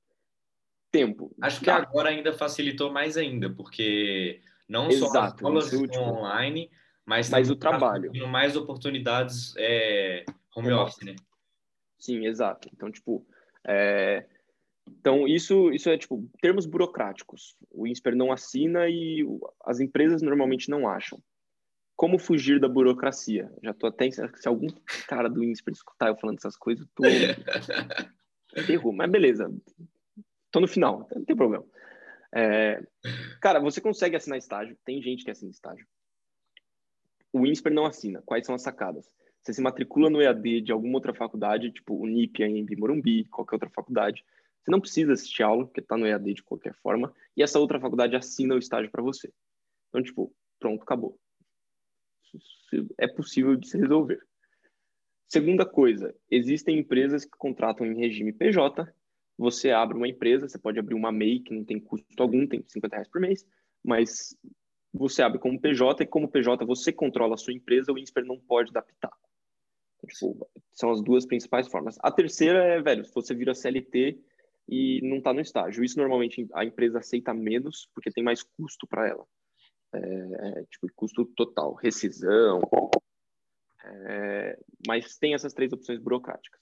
Tempo. Acho que agora ainda facilitou mais ainda, porque não Exato, só as aulas estão online, mas, mas o trabalho. mais oportunidades é, home office, né? Sim, exato. Então, tipo, é, então, isso, isso é, tipo, termos burocráticos. O INSPER não assina e as empresas normalmente não acham. Como fugir da burocracia? Já tô até... Se algum cara do INSPER escutar eu falando essas coisas, tô... Errou, mas beleza. Tô no final, não tem problema. É... Cara, você consegue assinar estágio. Tem gente que assina estágio. O INSPER não assina. Quais são as sacadas? Você se matricula no EAD de alguma outra faculdade, tipo o NIP, em Morumbi, qualquer outra faculdade você não precisa assistir aula, porque está no EAD de qualquer forma, e essa outra faculdade assina o estágio para você. Então, tipo, pronto, acabou. É possível de se resolver. Segunda coisa, existem empresas que contratam em regime PJ. Você abre uma empresa, você pode abrir uma MEI, que não tem custo algum, tem 50 reais por mês, mas você abre como PJ e como PJ você controla a sua empresa, o INSPER não pode dar pitaco. Então, tipo, são as duas principais formas. A terceira é, velho, se você vira CLT, e não está no estágio. Isso normalmente a empresa aceita menos porque tem mais custo para ela. É, é, tipo, custo total, rescisão. É, mas tem essas três opções burocráticas.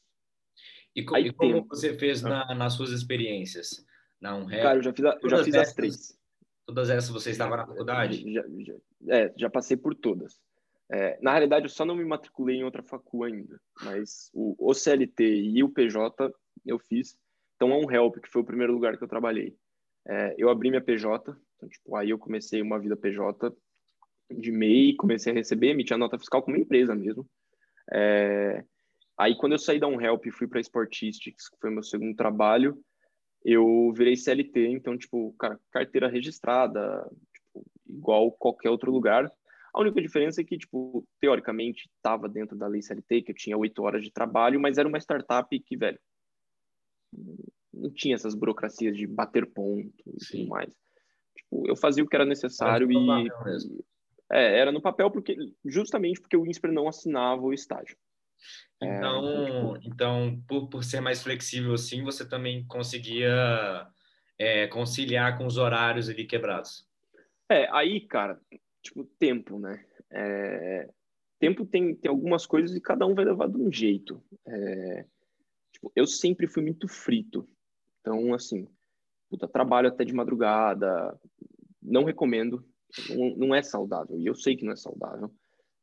E, co Aí e como tem... você fez na, nas suas experiências? Na Unreal? Cara, eu já fiz, a, eu já fiz as três. Todas essas você estava na faculdade? Já, já, é, já passei por todas. É, na realidade, eu só não me matriculei em outra facu ainda, mas o, o CLT e o PJ eu fiz. Então, a Help, que foi o primeiro lugar que eu trabalhei, é, eu abri minha PJ, então, tipo, aí eu comecei uma vida PJ de MEI, comecei a receber, emitir a nota fiscal como empresa mesmo. É, aí, quando eu saí da Help e fui para Sportistics, que foi meu segundo trabalho, eu virei CLT, então, tipo, cara, carteira registrada, tipo, igual qualquer outro lugar. A única diferença é que, tipo, teoricamente, estava dentro da lei CLT, que eu tinha oito horas de trabalho, mas era uma startup que, velho, não tinha essas burocracias de bater ponto e Sim. tudo mais. Tipo, eu fazia o que era necessário e, é, era no papel porque justamente porque o INSPER não assinava o estágio. É, então, é, então, por, por ser mais flexível assim, você também conseguia é, conciliar com os horários ali quebrados. É, aí, cara, tipo, tempo, né? É, tempo tem, tem algumas coisas e cada um vai levar de um jeito. É, Tipo, eu sempre fui muito frito. Então, assim, puta, trabalho até de madrugada, não recomendo, não, não é saudável, e eu sei que não é saudável.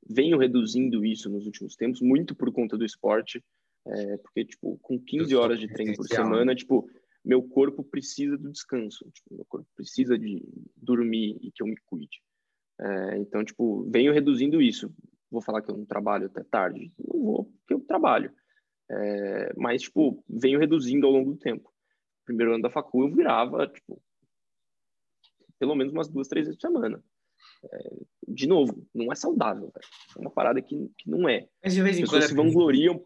Venho reduzindo isso nos últimos tempos, muito por conta do esporte, é, porque, tipo, com 15 horas de treino por semana, tipo, meu corpo precisa do descanso, tipo, meu corpo precisa de dormir e que eu me cuide. É, então, tipo, venho reduzindo isso. Vou falar que eu não trabalho até tarde? Não vou, porque eu trabalho. É, mas, tipo, venho reduzindo ao longo do tempo. Primeiro ano da facul eu virava, tipo, pelo menos umas duas, três vezes por semana. É, de novo, não é saudável, velho. É uma parada que, que não é. Mas de vez em quando. É se vangloriam.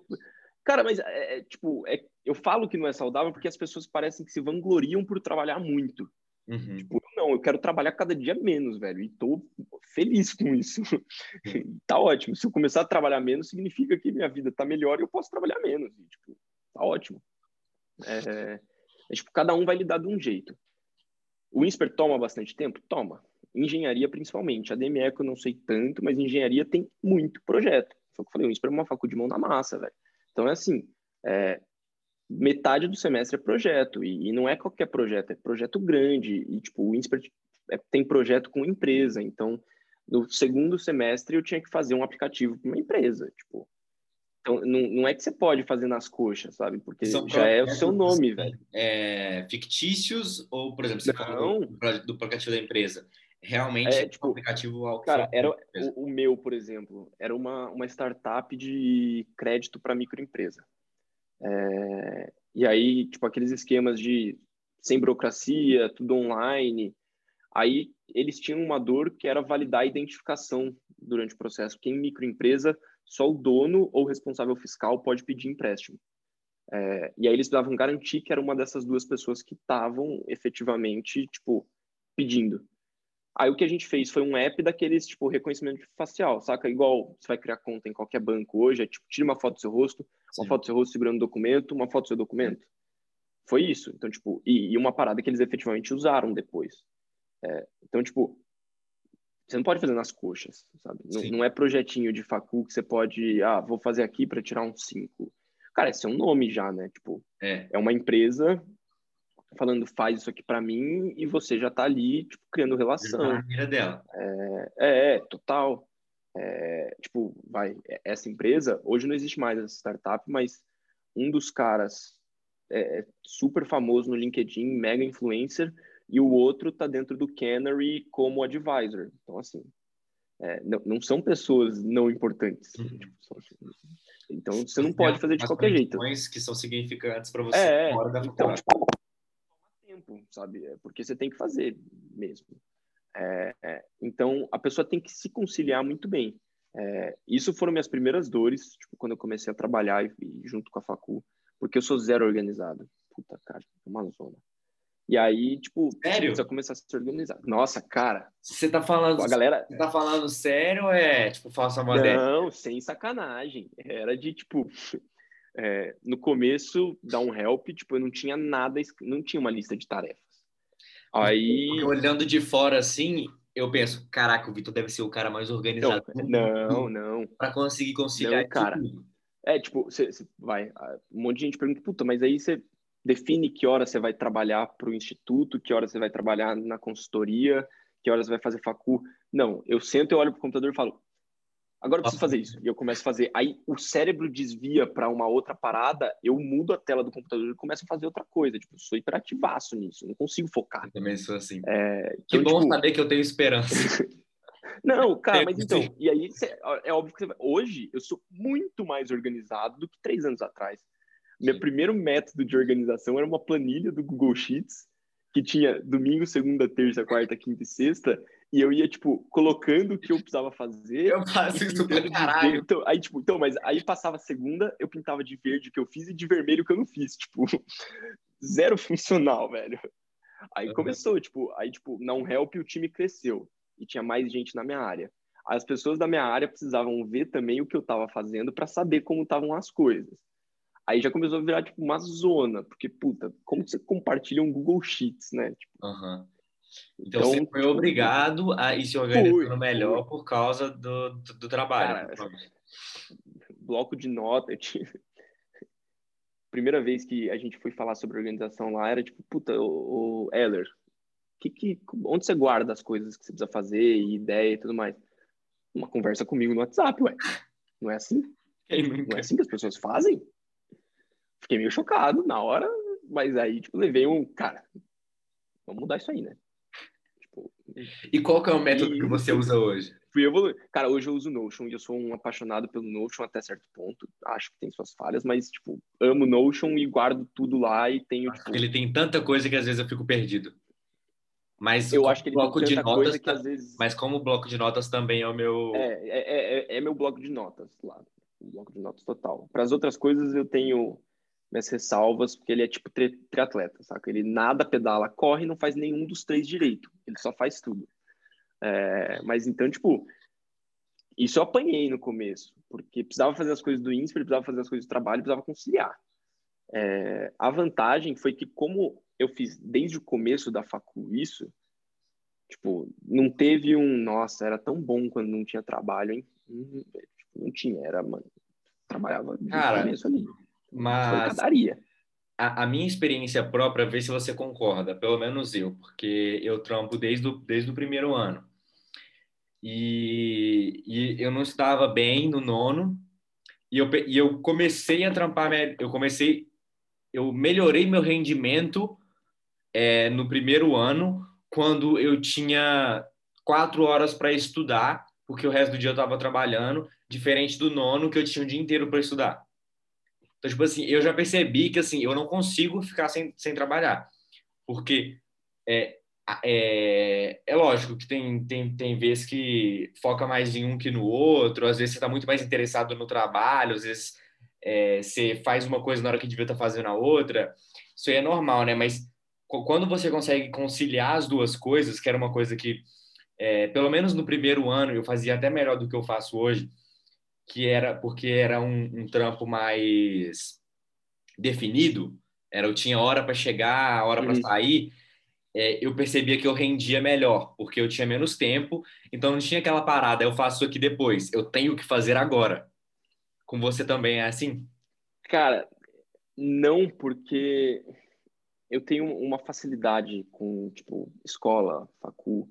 Cara, mas é, é, tipo, é, eu falo que não é saudável porque as pessoas parecem que se vangloriam por trabalhar muito. Uhum. Tipo, não, eu quero trabalhar cada dia menos, velho, e tô feliz com isso. tá ótimo. Se eu começar a trabalhar menos, significa que minha vida tá melhor e eu posso trabalhar menos. E, tipo, tá ótimo. É, é, tipo, cada um vai lidar de um jeito. O INSPER toma bastante tempo? Toma. Engenharia, principalmente. A DME eu não sei tanto, mas engenharia tem muito projeto. Foi o que eu falei, o INSPER é uma faculdade de mão na massa, velho. Então, é assim, é, metade do semestre é projeto, e, e, não é qualquer projeto, é projeto grande, e tipo, o INSPER é, tem projeto com empresa, então no segundo semestre eu tinha que fazer um aplicativo para uma empresa, tipo, então não, não é que você pode fazer nas coxas, sabe, porque São já é o seu nome, velho. É, fictícios, ou, por exemplo, você não. do, do aplicativo da empresa, realmente é, tipo, um aplicativo ao Cara, era o, o, meu, por exemplo, era uma, uma startup de crédito para microempresa. É, e aí, tipo, aqueles esquemas de sem burocracia, tudo online. Aí eles tinham uma dor que era validar a identificação durante o processo, porque em microempresa só o dono ou responsável fiscal pode pedir empréstimo. É, e aí eles precisavam garantir que era uma dessas duas pessoas que estavam efetivamente, tipo, pedindo. Aí o que a gente fez foi um app daqueles, tipo, reconhecimento facial, saca? Igual você vai criar conta em qualquer banco hoje, é tipo, tira uma foto do seu rosto, Sim. uma foto do seu rosto segurando documento, uma foto do seu documento. Foi isso. Então, tipo, e, e uma parada que eles efetivamente usaram depois. É, então, tipo, você não pode fazer nas coxas, sabe? Não, não, é projetinho de facu que você pode, ah, vou fazer aqui para tirar um 5. Cara, esse é um nome já, né? Tipo, é, é uma empresa falando faz isso aqui para mim e você já tá ali tipo criando relação. Na dela. É, é, é total. É, tipo vai essa empresa hoje não existe mais essa startup mas um dos caras é, é super famoso no LinkedIn mega influencer e o outro tá dentro do Canary como advisor. Então assim é, não, não, são pessoas não importantes. Uhum. tipo, são, então você não pode fazer de qualquer jeito. que são significantes para você é, fora da então, tipo, tempo, sabe? É porque você tem que fazer mesmo. É, é, então, a pessoa tem que se conciliar muito bem. É, isso foram minhas primeiras dores, tipo, quando eu comecei a trabalhar e, e, junto com a facu, porque eu sou zero organizado. Puta, cara, é uma zona. E aí, tipo, sério? precisa começar a se organizar. Nossa, cara. Você tá falando, a galera... Você tá falando sério ou é, tipo, falsa modéstia? Não, sem sacanagem. Era de, tipo, é, no começo da um help, tipo, eu não tinha nada, não tinha uma lista de tarefas. Aí, olhando de fora assim, eu penso, caraca, o Vitor deve ser o cara mais organizado. Não, não. Para conseguir conciliar não, cara. É, tipo, você, vai, um monte de gente pergunta, puta, mas aí você define que hora você vai trabalhar para o instituto, que hora você vai trabalhar na consultoria, que hora você vai fazer facu. Não, eu sento, eu olho pro computador e falo, Agora eu preciso fazer isso. E eu começo a fazer. Aí o cérebro desvia para uma outra parada, eu mudo a tela do computador e começo a fazer outra coisa. Tipo, eu sou hiperativaço nisso, não consigo focar. Eu também sou assim. É, que então, bom tipo... saber que eu tenho esperança. não, cara, mas então, e aí é óbvio que vai... hoje eu sou muito mais organizado do que três anos atrás. Sim. Meu primeiro método de organização era uma planilha do Google Sheets que tinha domingo, segunda, terça, quarta, quinta e sexta, e eu ia, tipo, colocando o que eu precisava fazer. Eu faço isso pra caralho. Então, aí, tipo, então, mas aí passava segunda, eu pintava de verde o que eu fiz e de vermelho o que eu não fiz. Tipo, zero funcional, velho. Aí uhum. começou, tipo, aí, tipo, não help o time cresceu. E tinha mais gente na minha área. As pessoas da minha área precisavam ver também o que eu estava fazendo para saber como estavam as coisas. Aí já começou a virar, tipo, uma zona, porque, puta, como você compartilha um Google Sheets, né? Tipo, uhum. Então, então, você foi obrigado a ir se organizando fui, melhor fui. por causa do, do, do trabalho. Cara, bloco de nota, eu tinha... primeira vez que a gente foi falar sobre organização lá, era tipo, puta, o, o Eller, que, que, onde você guarda as coisas que você precisa fazer, e ideia e tudo mais? Uma conversa comigo no WhatsApp, ué. Não é assim? Não é assim que as pessoas fazem? Fiquei meio chocado na hora, mas aí, tipo, levei um, cara, vamos mudar isso aí, né? E qual que é o método e... que você usa hoje? Fui evoluir. Cara, hoje eu uso Notion e eu sou um apaixonado pelo Notion até certo ponto. Acho que tem suas falhas, mas, tipo, amo Notion e guardo tudo lá e tenho, tipo... Ele tem tanta coisa que às vezes eu fico perdido. Mas eu acho que ele bloco tem tanta de notas, vezes... Mas como bloco de notas também é o meu... É, é, é, é meu bloco de notas lá. O bloco de notas total. Para as outras coisas eu tenho minhas ressalvas, porque ele é tipo tri triatleta, saca? Ele nada, pedala, corre não faz nenhum dos três direito. Ele só faz tudo. É, mas então, tipo, isso eu apanhei no começo, porque precisava fazer as coisas do INSPER, precisava fazer as coisas do trabalho, precisava conciliar. É, a vantagem foi que, como eu fiz desde o começo da facu isso, tipo, não teve um, nossa, era tão bom quando não tinha trabalho, hein? Hum, tipo, não tinha, era, mano, trabalhava de Cara, começo ali. Mas a, a, minha experiência própria, vê se você concorda, pelo menos eu, porque eu trampo desde o, desde o primeiro ano. E, e eu não estava bem no nono, e eu, e eu comecei a trampar, eu comecei, eu melhorei meu rendimento é, no primeiro ano, quando eu tinha quatro horas para estudar, porque o resto do dia eu estava trabalhando, diferente do nono, que eu tinha o dia inteiro para estudar. Então, tipo assim, eu já percebi que assim, eu não consigo ficar sem, sem trabalhar. Porque é, é, é lógico que tem, tem, tem vezes que foca mais em um que no outro, às vezes você está muito mais interessado no trabalho, às vezes é, você faz uma coisa na hora que devia estar tá fazendo a outra. Isso aí é normal, né? Mas quando você consegue conciliar as duas coisas, que era uma coisa que, é, pelo menos no primeiro ano, eu fazia até melhor do que eu faço hoje, que era porque era um, um trampo mais definido, era eu tinha hora para chegar, hora para uhum. sair, é, eu percebia que eu rendia melhor, porque eu tinha menos tempo, então não tinha aquela parada, eu faço isso aqui depois, eu tenho que fazer agora. Com você também é assim? Cara, não, porque eu tenho uma facilidade com, tipo, escola, facu,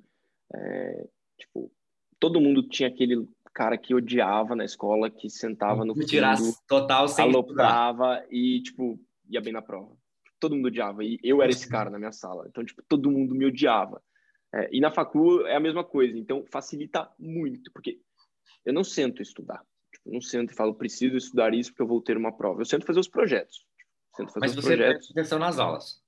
é, tipo, todo mundo tinha aquele cara que odiava na escola, que sentava no fundo, total sem aloprava estudar. e, tipo, ia bem na prova. Todo mundo odiava, e eu era esse cara na minha sala. Então, tipo, todo mundo me odiava. É, e na facu é a mesma coisa, então facilita muito, porque eu não sento estudar. Tipo, não sento e falo, preciso estudar isso porque eu vou ter uma prova. Eu sento fazer os projetos. Sento fazer Mas os você presta atenção nas aulas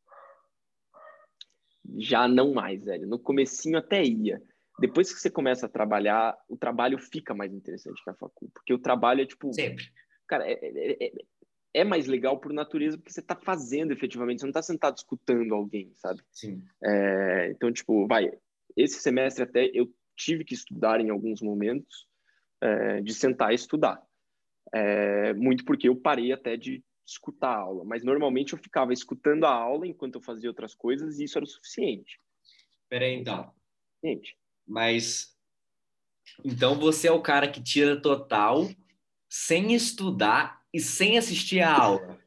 já não mais, velho. No comecinho até ia. Depois que você começa a trabalhar, o trabalho fica mais interessante que a facu, porque o trabalho é tipo, sempre. Cara, é, é, é, é mais legal por natureza porque você está fazendo efetivamente, você não está sentado escutando alguém, sabe? Sim. É, então, tipo, vai, esse semestre até eu tive que estudar em alguns momentos, é, de sentar e estudar. É, muito porque eu parei até de escutar a aula, mas normalmente eu ficava escutando a aula enquanto eu fazia outras coisas e isso era o suficiente. Peraí, então. Gente. Mas então você é o cara que tira total sem estudar e sem assistir a aula.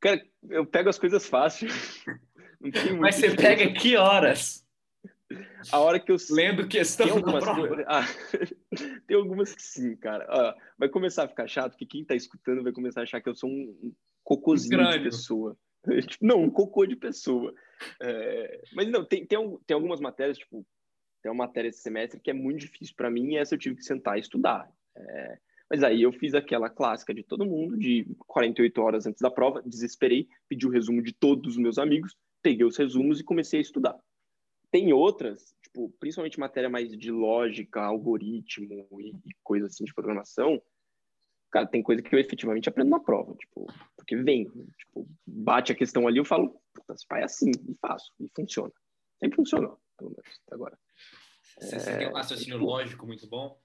Cara, eu pego as coisas fácil. Mas você pega que horas? A hora que eu lendo questão tem algumas, ah, tem algumas que sim, cara. Ah, vai começar a ficar chato, porque quem tá escutando vai começar a achar que eu sou um cocôzinho um de pessoa. Não, um cocô de pessoa. É, mas não, tem, tem, tem algumas matérias, tipo, tem uma matéria esse semestre que é muito difícil para mim e essa eu tive que sentar e estudar. É, mas aí eu fiz aquela clássica de todo mundo, de 48 horas antes da prova, desesperei, pedi o resumo de todos os meus amigos, peguei os resumos e comecei a estudar. Tem outras, tipo, principalmente matéria mais de lógica, algoritmo e, e coisa assim de programação, cara, tem coisa que eu efetivamente aprendo na prova, tipo, porque vem, tipo, bate a questão ali, eu falo, puta, se faz assim, e faço, e funciona. Sempre funcionou, pelo menos, até agora. Você, é, tem um raciocínio tipo, lógico muito bom?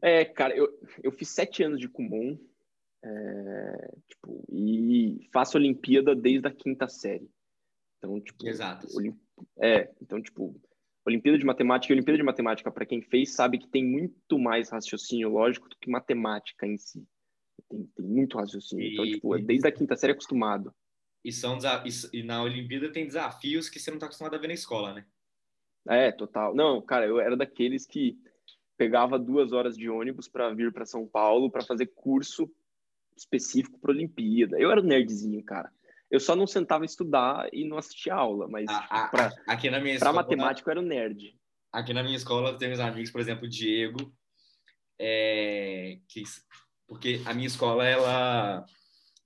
É, cara, eu, eu fiz sete anos de Kumon, é, tipo, e faço Olimpíada desde a quinta série. Então, tipo, Exato. Olim... É, então, tipo, Olimpíada de Matemática e Olimpíada de Matemática, para quem fez, sabe que tem muito mais raciocínio lógico do que matemática em si. Tem, tem muito raciocínio. E, então, tipo, desde a quinta série acostumado. E, são, e na Olimpíada tem desafios que você não está acostumado a ver na escola, né? É, total. Não, cara, eu era daqueles que pegava duas horas de ônibus para vir para São Paulo para fazer curso específico para Olimpíada. Eu era um nerdzinho, cara. Eu só não sentava a estudar e não assistia aula, mas a, pra, aqui na minha escola, matemático eu era um nerd. Aqui na minha escola tem meus amigos, por exemplo, o Diego, é, que, porque a minha escola ela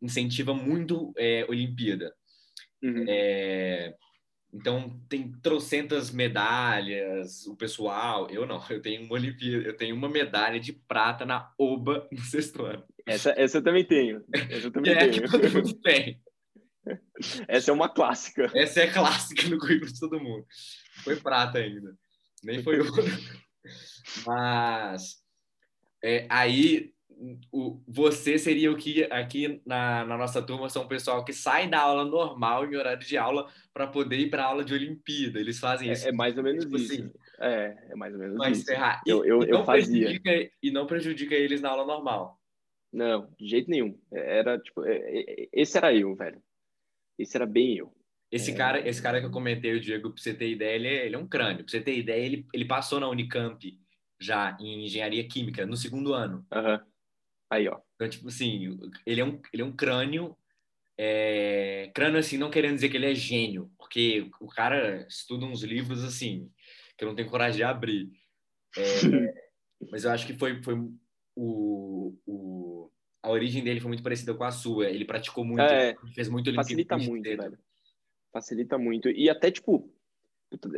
incentiva muito é, Olimpíada. Uhum. É, então tem trocentas medalhas, o pessoal, eu não, eu tenho uma Olimpíada, eu tenho uma medalha de prata na OBA no sexto ano. Essa, essa eu também tenho. Essa eu também é, tenho. todo mundo tem. Essa é uma clássica. Essa é clássica no currículo de todo mundo. Foi prata ainda. Nem foi ouro. Mas é, aí o, você seria o que aqui na, na nossa turma são o pessoal que sai da aula normal em horário de aula para poder ir para a aula de Olimpíada. Eles fazem é, isso. É, mais ou menos tipo isso. Assim, é, é mais ou menos mas isso. Ferrar. Eu, eu, e, eu fazia. e não prejudica eles na aula normal. Não, de jeito nenhum. Era tipo, é, é, esse era eu, velho. Esse era bem eu. Esse é... cara, esse cara que eu comentei, o Diego, pra você ter ideia, ele é, ele é um crânio. Pra você ter ideia, ele, ele passou na Unicamp já em engenharia química no segundo ano. Uhum. Aí, ó. Então, tipo assim, ele é um, ele é um crânio. É... Crânio, assim, não querendo dizer que ele é gênio, porque o cara estuda uns livros, assim, que eu não tenho coragem de abrir. É... mas eu acho que foi, foi o, o, a origem dele foi muito parecida com a sua. Ele praticou muito, é, fez muito Facilita muito, velho. Facilita muito. E até, tipo,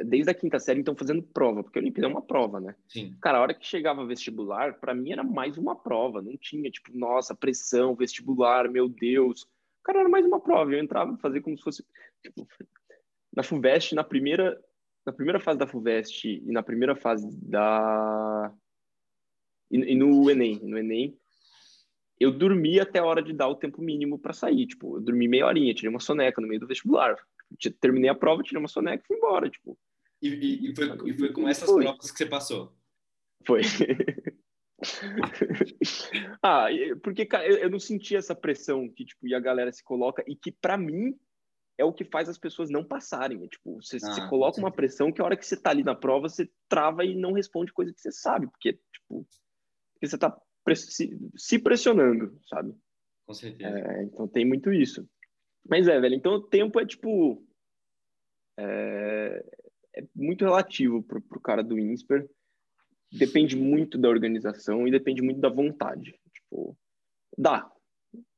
desde a quinta série, então, fazendo prova, porque a Olimpíada é uma prova, né? Sim. Cara, a hora que chegava vestibular, para mim era mais uma prova. Não tinha, tipo, nossa, pressão, vestibular, meu Deus. Cara, era mais uma prova. Eu entrava e fazia como se fosse. Tipo, na FUVEST, na primeira, na primeira fase da FUVEST e na primeira fase da e, e no Enem, no Enem, eu dormi até a hora de dar o tempo mínimo para sair. Tipo, eu dormi meia horinha, tirei uma soneca no meio do vestibular. Terminei a prova, tirei uma soneca e fui embora, tipo. E, e, e, foi, e foi com essas foi. provas que você passou? Foi. ah, porque, cara, eu, eu, não senti essa pressão que, tipo, e a galera se coloca e que, para mim, é o que faz as pessoas não passarem. É, tipo, você, ah, você coloca uma pressão que a hora que você tá ali na prova, você trava e não responde coisa que você sabe, porque, tipo, porque você está se pressionando, sabe? Com certeza. É, então tem muito isso. Mas é, velho, então o tempo é tipo. É, é muito relativo pro, pro cara do INSPER. Depende muito da organização e depende muito da vontade. Tipo, dá.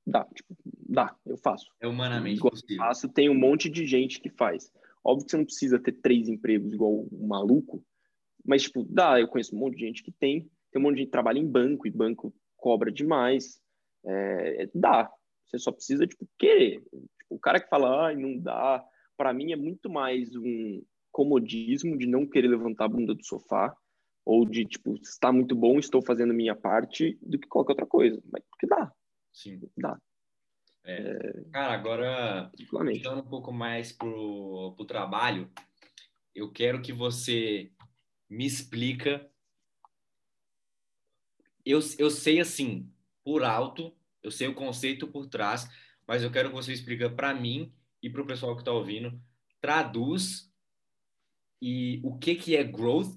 Dá, tipo, dá, eu faço. É humanamente igual possível. faço, tem um monte de gente que faz. Óbvio que você não precisa ter três empregos igual um maluco, mas, tipo, dá, eu conheço um monte de gente que tem. Tem um monte de gente que trabalha em banco e banco cobra demais. É, dá. Você só precisa, tipo, querer. O cara que fala, ai, não dá, para mim é muito mais um comodismo de não querer levantar a bunda do sofá ou de, tipo, está muito bom, estou fazendo minha parte, do que qualquer outra coisa. Mas porque dá. Sim. Dá. É. É... Cara, agora, puxando um pouco mais pro, pro trabalho, eu quero que você me explica eu, eu sei assim, por alto, eu sei o conceito por trás, mas eu quero que você explique para mim e para o pessoal que está ouvindo, traduz e o que que é growth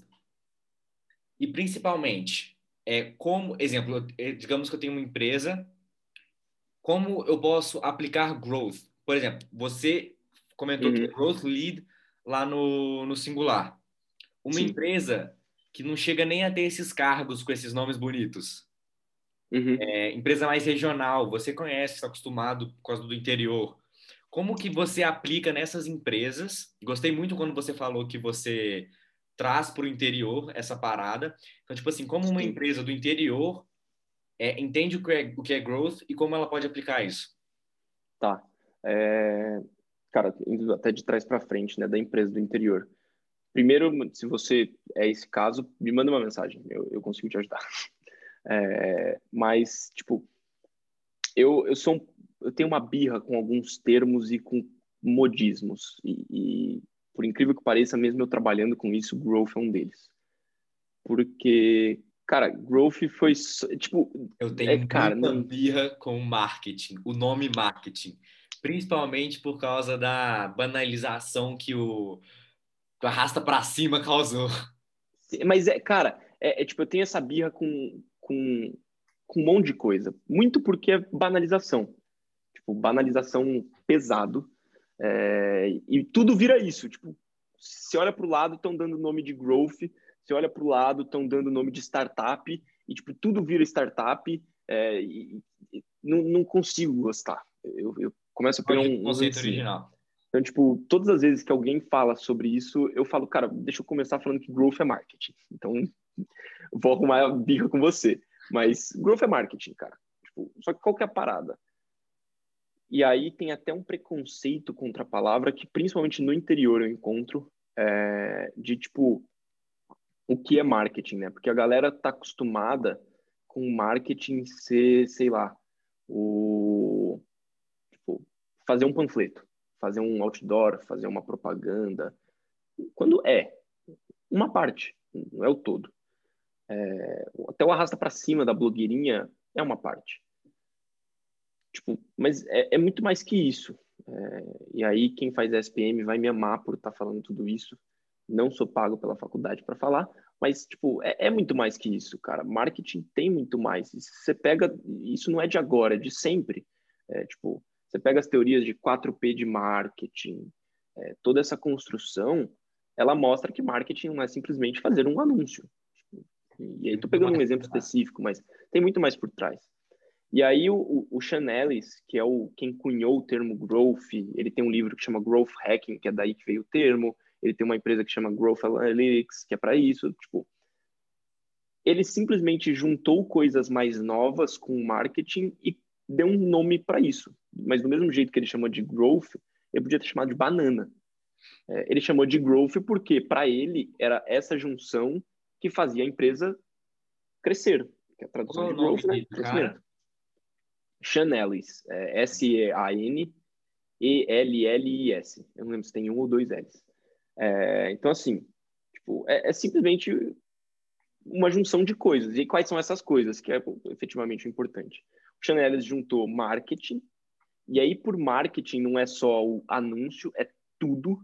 e principalmente é como, exemplo, digamos que eu tenho uma empresa, como eu posso aplicar growth? Por exemplo, você comentou uhum. que é growth lead lá no, no singular. Uma Sim. empresa que não chega nem a ter esses cargos com esses nomes bonitos. Uhum. É, empresa mais regional, você conhece, está acostumado por causa do interior. Como que você aplica nessas empresas? Gostei muito quando você falou que você traz para o interior essa parada. Então, tipo assim, como uma empresa do interior é, entende o que, é, o que é growth e como ela pode aplicar isso? Tá. É, cara, indo até de trás para frente, né, da empresa do interior. Primeiro, se você é esse caso, me manda uma mensagem, eu, eu consigo te ajudar. É, mas, tipo, eu, eu sou um, eu tenho uma birra com alguns termos e com modismos. E, e, por incrível que pareça, mesmo eu trabalhando com isso, growth é um deles. Porque, Cara, growth foi tipo. Eu tenho é, cara, muita não... birra com marketing, o nome marketing, principalmente por causa da banalização que o, que o arrasta para cima causou. Mas é, cara, é, é, tipo eu tenho essa birra com, com com um monte de coisa, muito porque é banalização, tipo banalização pesado. É, e tudo vira isso, tipo se olha para o lado estão dando nome de growth. Você olha para o lado, estão dando nome de startup. E tipo tudo vira startup. É, e, e não, não, consigo gostar. Eu, eu começo a pegar um, um conceito original. Então, tipo, todas as vezes que alguém fala sobre isso, eu falo, cara, deixa eu começar falando que growth é marketing. Então, vou arrumar a birra com você. Mas growth é marketing, cara. Tipo, só que qual que é a parada? E aí tem até um preconceito contra a palavra que, principalmente no interior, eu encontro, é, de tipo, o que é marketing, né? Porque a galera tá acostumada com marketing ser, sei lá, o tipo, fazer um panfleto, fazer um outdoor, fazer uma propaganda. Quando é uma parte, não é o todo. É, até o arrasta para cima da blogueirinha é uma parte. Tipo, mas é, é muito mais que isso. É, e aí quem faz SPM vai me amar por estar tá falando tudo isso não sou pago pela faculdade para falar, mas tipo é, é, muito mais que isso, cara. Marketing tem muito mais. Você pega isso não é de agora, é de sempre. É, tipo você pega as teorias de 4P de marketing, é, toda essa construção, ela mostra que marketing não é simplesmente fazer um anúncio. E aí tô pegando um exemplo específico, mas tem muito mais por trás. E aí o, o Sean Ellis, que é o quem cunhou o termo growth, ele tem um livro que chama Growth Hacking, que é daí que veio o termo ele tem uma empresa que chama Growth Analytics, que é para isso, tipo, ele simplesmente juntou coisas mais novas com marketing e deu um nome para isso. Mas do mesmo jeito que ele chamou de growth, ele podia ter chamado de banana. É, ele chamou de growth porque para ele era essa junção que fazia a empresa crescer, que é a tradução Qual de growth, né? Crescimento. Chanelis, é S-E-A-N-E-L-L-I-S. Eu não lembro se tem um ou dois L's. É, então, assim, tipo, é, é, simplesmente uma junção de coisas. E quais são essas coisas, que é efetivamente importante? O Chanelis juntou marketing, e aí por marketing não é só o anúncio, é tudo.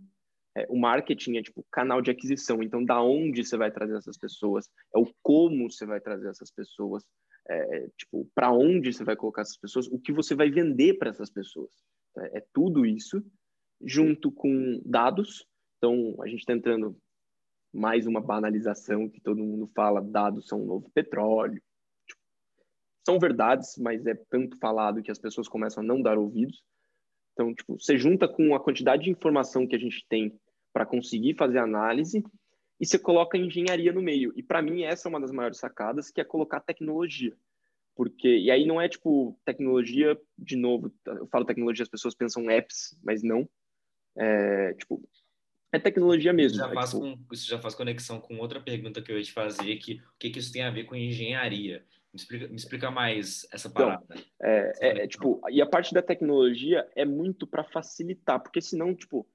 É, o marketing é tipo canal de aquisição, então da onde você vai trazer essas pessoas, é o como você vai trazer essas pessoas, é, tipo para onde você vai colocar essas pessoas, o que você vai vender para essas pessoas. É, é tudo isso junto com dados, então, a gente está entrando mais uma banalização que todo mundo fala, dados são um novo petróleo. Tipo, são verdades, mas é tanto falado que as pessoas começam a não dar ouvidos. Então, tipo, você junta com a quantidade de informação que a gente tem para conseguir fazer análise e você coloca engenharia no meio. E para mim essa é uma das maiores sacadas, que é colocar tecnologia. Porque e aí não é tipo tecnologia de novo, eu falo tecnologia as pessoas pensam apps, mas não. É, tipo, é tecnologia mesmo. Isso já, é, faz tipo... com, isso já faz conexão com outra pergunta que eu ia te fazer, que o que, que isso tem a ver com engenharia? Me explica, me explica mais essa então, parada. Então, é, é, é, tipo, e a parte da tecnologia é muito para facilitar, porque senão, tipo,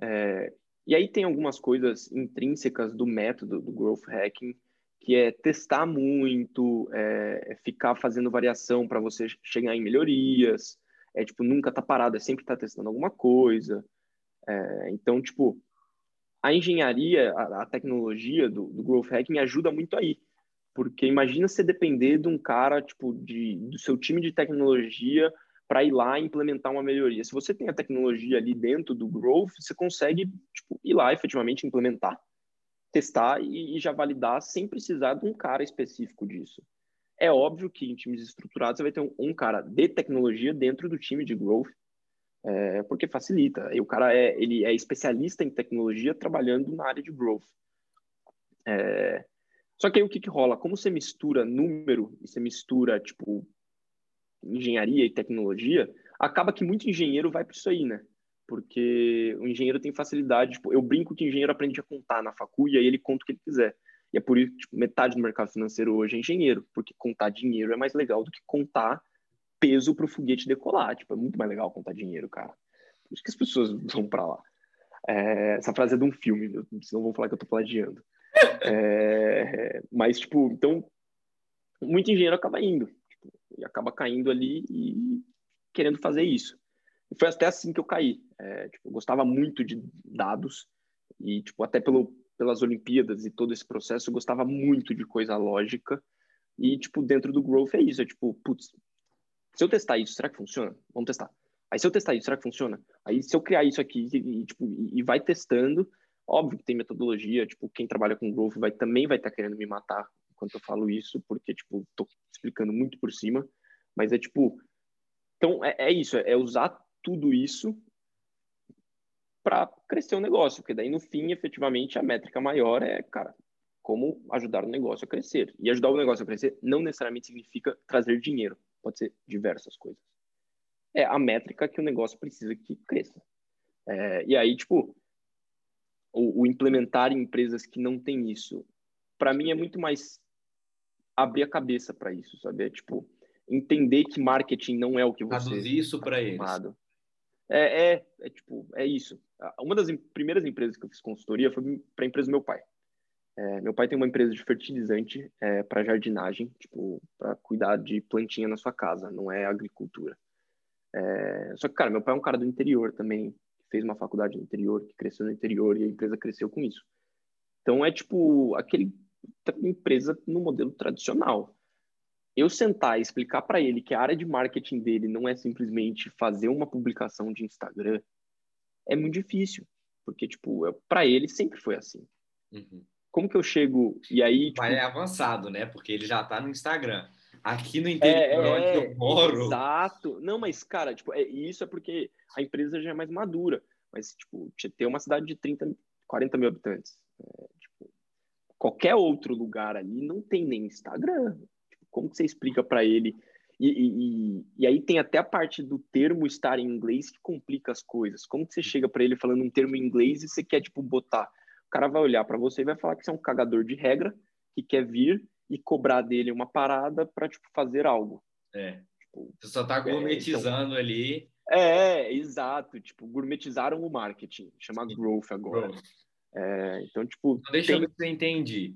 é, e aí tem algumas coisas intrínsecas do método do growth hacking, que é testar muito, é, é ficar fazendo variação para você chegar em melhorias, é tipo nunca tá parado, é sempre tá testando alguma coisa. É, então, tipo, a engenharia, a, a tecnologia do, do, growth hacking ajuda muito aí. Porque imagina você depender de um cara, tipo, de, do seu time de tecnologia para ir lá e implementar uma melhoria. Se você tem a tecnologia ali dentro do growth, você consegue tipo, ir lá efetivamente implementar, testar e, e já validar sem precisar de um cara específico disso. É óbvio que em times estruturados você vai ter um, um cara de tecnologia dentro do time de growth é, porque facilita. E o cara é, ele é especialista em tecnologia trabalhando na área de growth. É, só que aí o que, que rola? Como você mistura número e você mistura, tipo, engenharia e tecnologia, acaba que muito engenheiro vai para isso aí, né? Porque o engenheiro tem facilidade. Tipo, eu brinco que o engenheiro aprende a contar na facu e aí ele conta o que ele quiser. E é por isso que tipo, metade do mercado financeiro hoje é engenheiro, porque contar dinheiro é mais legal do que contar peso para o foguete decolar. Tipo, é muito mais legal contar dinheiro, cara. Por isso que as pessoas vão para lá. É, essa frase é de um filme, senão vão falar que eu tô plagiando. É, mas, tipo, então, muito engenheiro acaba indo, tipo, e acaba caindo ali e querendo fazer isso. E foi até assim que eu caí. É, tipo, eu gostava muito de dados e, tipo, até pelo, pelas Olimpíadas e todo esse processo, eu gostava muito de coisa lógica. E, tipo, dentro do Growth é isso. É tipo, putz, se eu testar isso, será que funciona? Vamos testar. Aí, se eu testar isso, será que funciona? Aí, se eu criar isso aqui e, tipo, e vai testando, óbvio que tem metodologia, tipo, quem trabalha com Growth vai, também vai estar tá querendo me matar enquanto eu falo isso, porque, tipo, tô explicando muito por cima. Mas é, tipo... Então, é, é isso. É usar tudo isso para crescer o negócio, porque daí no fim, efetivamente, a métrica maior é, cara, como ajudar o negócio a crescer. E ajudar o negócio a crescer não necessariamente significa trazer dinheiro, pode ser diversas coisas. É a métrica que o negócio precisa que cresça. É, e aí, tipo, o, o, implementar em empresas que não tem isso, para mim é muito mais abrir a cabeça para isso, sabe? É, tipo, entender que marketing não é o que você... Traduzir isso para eles. É, é, é, tipo, é isso. Uma das primeiras empresas que eu fiz consultoria foi para a empresa do meu pai. É, meu pai tem uma empresa de fertilizante é, para jardinagem, tipo, para cuidar de plantinha na sua casa, não é agricultura. É, só que, cara, meu pai é um cara do interior também, fez uma faculdade no interior, que cresceu no interior e a empresa cresceu com isso. Então é tipo aquele empresa no modelo tradicional eu sentar e explicar para ele que a área de marketing dele não é simplesmente fazer uma publicação de Instagram, é muito difícil, porque tipo, para ele sempre foi assim. Uhum. Como que eu chego e aí tipo... Mas é avançado, né? Porque ele já tá no Instagram. Aqui no interior é, onde eu moro. Exato. Não, mas cara, tipo, é, isso é porque a empresa já é mais madura. Mas tipo, ter uma cidade de 30, 40 mil habitantes. É, tipo, qualquer outro lugar ali não tem nem Instagram. Como que você explica para ele? E, e, e, aí tem até a parte do termo estar em inglês que complica as coisas. Como que você chega para ele falando um termo em inglês e você quer, tipo, botar? O cara vai olhar para você e vai falar que você é um cagador de regra, que quer vir e cobrar dele uma parada para, tipo, fazer algo. É. Tipo, você só tá gourmetizando é, então, ali. É, exato. Tipo, gourmetizaram o marketing. Chama Sim. growth agora. Growth. É, então, tipo... Então, deixa tem... eu ver se eu entendi.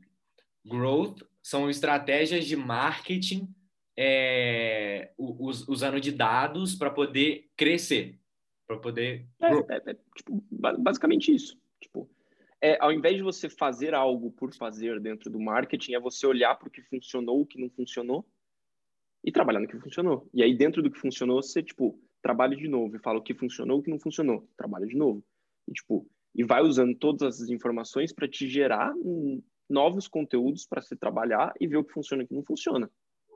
Growth são estratégias de marketing é, usando de dados para poder crescer, para poder. É, é, é, tipo, basicamente isso. Tipo, é, ao invés de você fazer algo por fazer dentro do marketing, é você olhar para o que funcionou, o que não funcionou e trabalhar no que funcionou. E aí, dentro do que funcionou, você, tipo, trabalha de novo e fala o que funcionou, o que não funcionou, trabalha de novo. E, tipo, e vai usando todas as informações para te gerar novos conteúdos para se trabalhar e ver o que funciona e o que não funciona.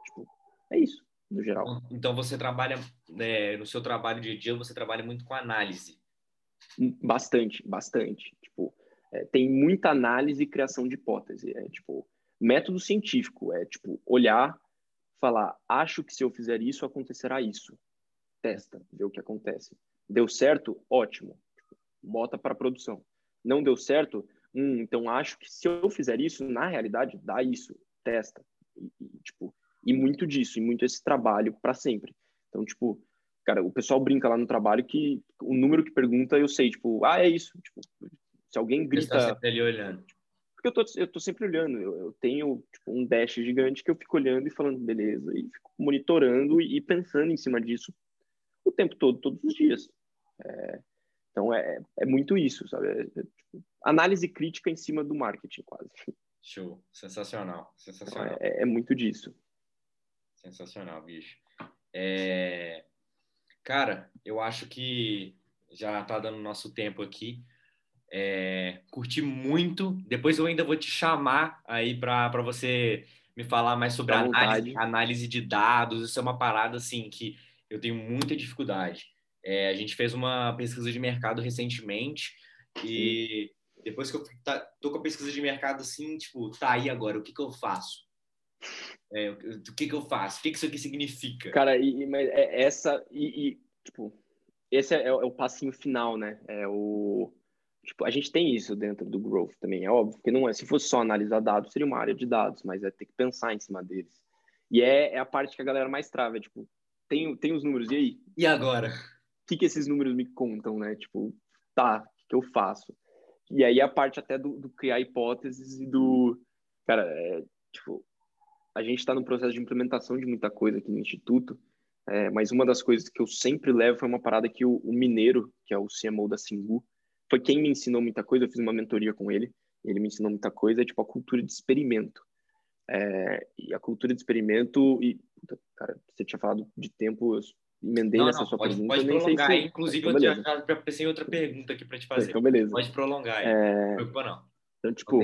Tipo, é isso, no geral. Então, então você trabalha, é, no seu trabalho de dia, você trabalha muito com análise. Bastante, bastante. Tipo, é, tem muita análise e criação de hipótese. É tipo, método científico, é tipo, olhar, falar, acho que se eu fizer isso, acontecerá isso. Testa, vê o que acontece. Deu certo? Ótimo. Bota para produção. Não deu certo? hum, então acho que se eu fizer isso, na realidade, dá isso, testa. E, e tipo, e muito disso, e muito esse trabalho para sempre. Então, tipo, cara, o pessoal brinca lá no trabalho que o número que pergunta eu sei, tipo, ah, é isso. Tipo, se alguém grita. Você tá sempre ali olhando. Porque eu tô, eu tô sempre olhando. Eu, eu tenho tipo, um dash gigante que eu fico olhando e falando, beleza, e fico monitorando e, e pensando em cima disso o tempo todo, todos os dias. É, então é, é muito isso, sabe? É, é, tipo, análise crítica em cima do marketing, quase. Show, sensacional, sensacional. Então, é, muito disso. Sensacional, bicho. É... Cara, eu acho que já está dando nosso tempo aqui. É... Curti muito. Depois eu ainda vou te chamar aí para você me falar mais sobre análise, análise de dados. Isso é uma parada assim que eu tenho muita dificuldade. É, a gente fez uma pesquisa de mercado recentemente e depois que eu tá, tô com a pesquisa de mercado assim, tipo, tá aí agora, o que que eu faço? É, o que que eu faço? O que que isso aqui significa? Cara, e, mas é essa e, e tipo, esse é, é, o passinho final, né? É o tipo, a gente tem isso dentro do growth também, é óbvio, que não é, se fosse só analisar dados, seria uma área de dados, mas é ter que pensar em cima deles. E é, é a parte que a galera mais trava, é, tipo, tem, tem os números, e aí? E agora? o que, que esses números me contam, né? Tipo, tá, o que, que eu faço? E aí a parte até do, do criar hipóteses e do. Cara, é, tipo, a gente está no processo de implementação de muita coisa aqui no Instituto, é, mas uma das coisas que eu sempre levo foi uma parada que o, o Mineiro, que é o CMO da Singu, foi quem me ensinou muita coisa. Eu fiz uma mentoria com ele, ele me ensinou muita coisa, é tipo a cultura de experimento. É, e a cultura de experimento, e, cara, você tinha falado de tempo, eu emendei não, nessa não, sua pode, pergunta. Pode prolongar, se... inclusive então, eu tinha pensei em outra pergunta aqui para te fazer. Então, beleza. Pode prolongar, é... não não. Então, tipo,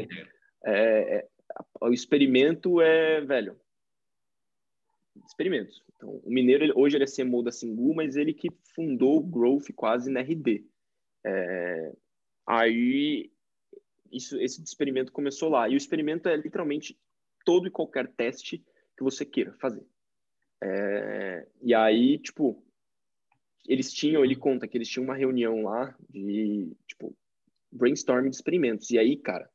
é, é, o experimento é, velho, experimentos. Então, o Mineiro, ele, hoje ele é CMO da Singu, mas ele que fundou o Growth quase na RD. É, aí, isso, esse experimento começou lá. E o experimento é literalmente todo e qualquer teste que você queira fazer. É, e aí, tipo, eles tinham, ele conta que eles tinham uma reunião lá de, tipo, brainstorming de experimentos. E aí, cara,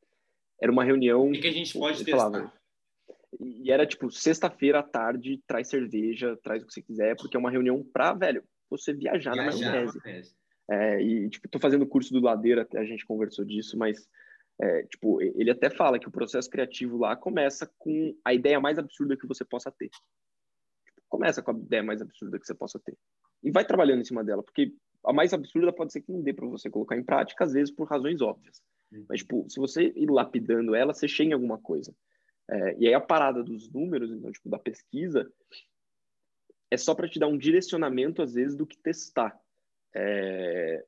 era uma reunião... O que, que a gente pode testar? Falava, e era tipo, sexta-feira à tarde, traz cerveja, traz o que você quiser, porque é uma reunião pra, velho, você viajar, viajar na maionese. É, e, tipo, tô fazendo curso do Ladeira, até a gente conversou disso, mas, é, tipo, ele até fala que o processo criativo lá começa com a ideia mais absurda que você possa ter. Tipo, começa com a ideia mais absurda que você possa ter. E vai trabalhando em cima dela, porque a mais absurda pode ser que não dê para você colocar em prática, às vezes por razões óbvias. Uhum. Mas, tipo, se você ir lapidando ela, você chega em alguma coisa. É, e aí a parada dos números, então, tipo, da pesquisa, é só para te dar um direcionamento, às vezes, do que testar. É,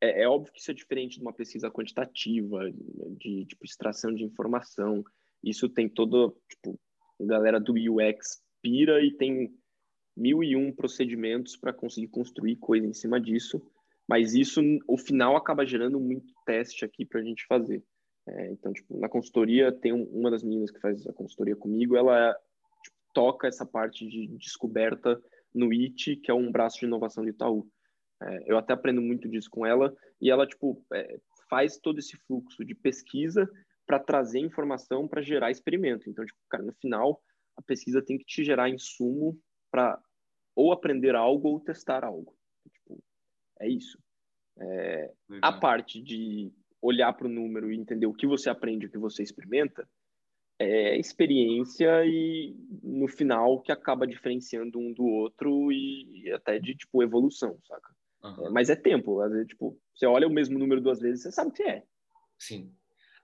é, é, óbvio que isso é diferente de uma pesquisa quantitativa, de, tipo, extração de informação. Isso tem todo, tipo, a galera do UX pira e tem mil e um procedimentos para conseguir construir coisa em cima disso. Mas isso, o final, acaba gerando muito teste aqui para a gente fazer. É, então, tipo, na consultoria, tem um, uma das meninas que faz a consultoria comigo, ela tipo, toca essa parte de descoberta no IT, que é um braço de inovação do Itaú. É, eu até aprendo muito disso com ela, e ela, tipo, é, faz todo esse fluxo de pesquisa para trazer informação para gerar experimento. Então, tipo, cara, no final, a pesquisa tem que te gerar insumo para ou aprender algo ou testar algo. Tipo, é isso. É, a parte de olhar para o número e entender o que você aprende, o que você experimenta, é experiência e no final que acaba diferenciando um do outro e, até de tipo evolução, saca? Uhum. É, mas é tempo, às vezes tipo você olha o mesmo número duas vezes, você sabe o que é. Sim.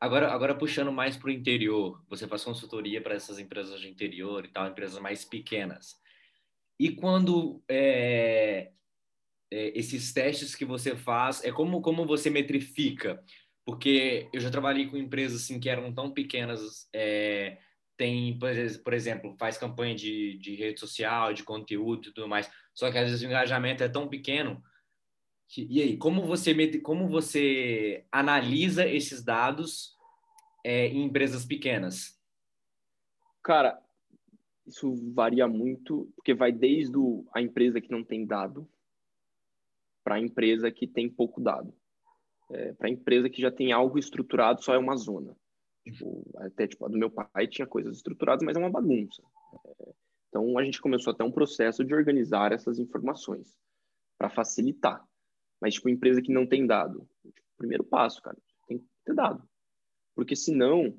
Agora, agora puxando mais para o interior, você faz consultoria para essas empresas de interior e tal, empresas mais pequenas. E quando é, é, esses testes que você faz, é como como você metrifica? porque eu já trabalhei com empresas assim que eram tão pequenas, é, tem, por exemplo, faz campanha de, de rede social, de conteúdo e tudo mais, só que às vezes o engajamento é tão pequeno. E aí, como você, como você analisa esses dados é, em empresas pequenas? Cara, isso varia muito, porque vai desde o, a empresa que não tem dado para a empresa que tem pouco dado é, para a empresa que já tem algo estruturado, só é uma zona. Tipo, até tipo, a do meu pai tinha coisas estruturadas, mas é uma bagunça. É, então a gente começou até um processo de organizar essas informações para facilitar. Mas tipo, empresa que não tem dado, tipo, primeiro passo, cara, tem que ter dado. Porque senão,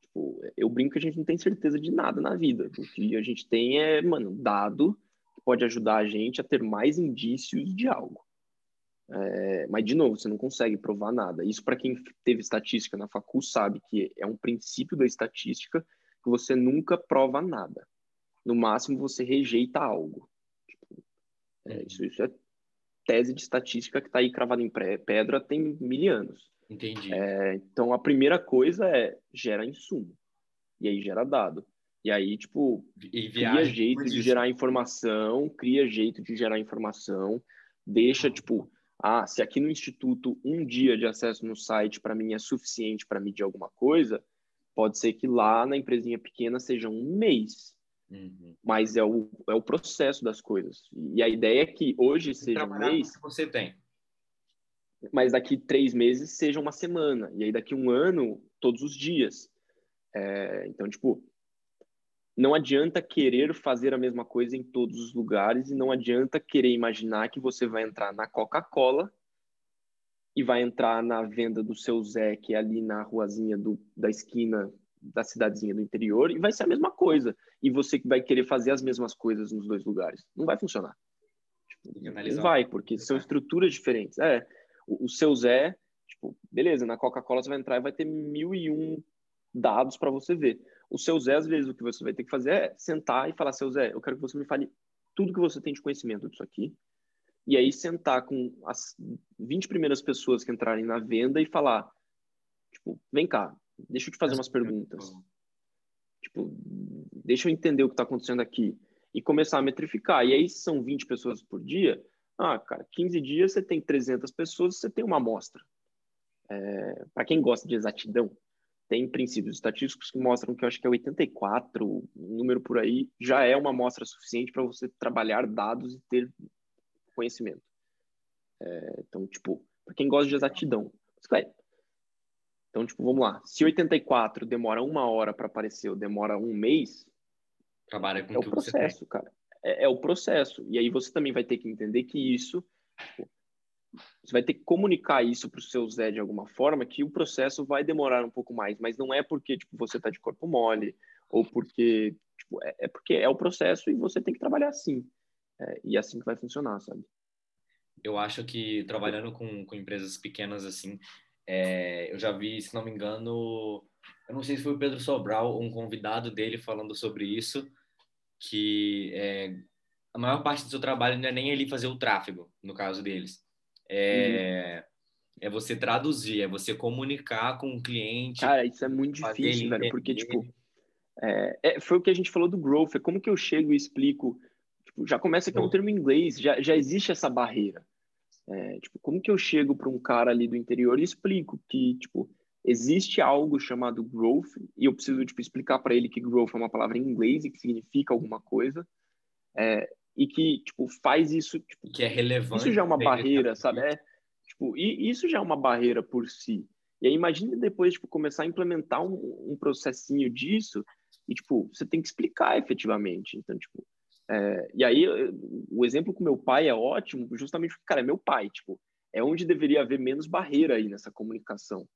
tipo, eu brinco que a gente não tem certeza de nada na vida. O que a gente tem é, mano, dado que pode ajudar a gente a ter mais indícios de algo. É, mas, de novo, você não consegue provar nada. Isso, para quem teve estatística na facul, sabe que é um princípio da estatística que você nunca prova nada. No máximo, você rejeita algo. Tipo, é, isso, isso, é tese de estatística que está aí cravada em pedra tem mil anos. Entendi. É, então, a primeira coisa é gera insumo. E aí gera dado. E aí, tipo, e cria jeito de gerar informação, cria jeito de gerar informação, deixa, tipo, ah, se aqui no instituto um dia de acesso no site para mim é suficiente para medir alguma coisa, pode ser que lá na empresinha pequena seja um mês. Uhum. Mas é o, é o processo das coisas. E a ideia é que hoje seja um mês. Que você tem. Mas daqui três meses seja uma semana. E aí daqui um ano, todos os dias. É, então, tipo, não adianta querer fazer a mesma coisa em todos os lugares e não adianta querer imaginar que você vai entrar na Coca-Cola e vai entrar na venda do seu Zé, que é ali na ruazinha do, da esquina da cidadezinha do interior e vai ser a mesma coisa. E você que vai querer fazer as mesmas coisas nos dois lugares. Não vai funcionar. Tipo, não vai, porque são estruturas diferentes. É, o, o seu Zé, tipo, beleza, na Coca-Cola você vai entrar e vai ter mil e um dados para você ver. O seu Zé, às vezes, o que você vai ter que fazer é sentar e falar, seu Zé, eu quero que você me fale tudo que você tem de conhecimento disso aqui. E aí sentar com as 20 primeiras pessoas que entrarem na venda e falar, tipo, vem cá, deixa eu te fazer umas perguntas. Tipo, deixa eu entender o que está acontecendo aqui. E começar a metrificar. E aí, se são 20 pessoas por dia, ah, cara, 15 dias você tem 300 pessoas, você tem uma amostra. É, Para quem gosta de exatidão, tem princípios estatísticos que mostram que eu acho que é 84, um número por aí, já é uma amostra suficiente para você trabalhar dados e ter conhecimento. É, então, tipo, para quem gosta de exatidão, então, tipo, vamos lá. Se 84 demora uma hora para aparecer ou demora um mês, Trabalha com é o processo, cara. É, é, o processo. E aí você também vai ter que entender que isso, tipo, você vai ter que comunicar isso para o seu Zé de alguma forma, que o processo vai demorar um pouco mais, mas não é porque tipo, você está de corpo mole, ou porque tipo, é, é, porque é o processo e você tem que trabalhar assim. É, e é assim que vai funcionar, sabe? Eu acho que trabalhando com, com empresas pequenas assim, é, eu já vi, se não me engano, eu não sei se foi o Pedro Sobral, um convidado dele falando sobre isso, que é, a maior parte do seu trabalho não é nem ele fazer o tráfego, no caso deles. É, uhum. é você traduzir, é você comunicar com o cliente. Cara, isso é muito difícil, velho, porque, tipo, é, é, foi o que a gente falou do growth, é como que eu chego e explico, tipo, já começa que é um termo em inglês, já, já existe essa barreira. É, tipo, como que eu chego para um cara ali do interior e explico que, tipo, existe algo chamado growth e eu preciso, tipo, explicar para ele que growth é uma palavra em inglês e que significa alguma coisa. É, e que, tipo, faz isso... Tipo, que é relevante. Isso já é uma barreira, sabe? É, tipo, e isso já é uma barreira por si. E aí imagine depois, tipo, começar a implementar um, um processinho disso e, tipo, você tem que explicar efetivamente. Então, tipo, é, e aí o exemplo com meu pai é ótimo, justamente porque, cara, é meu pai, tipo, é onde deveria haver menos barreira aí nessa comunicação.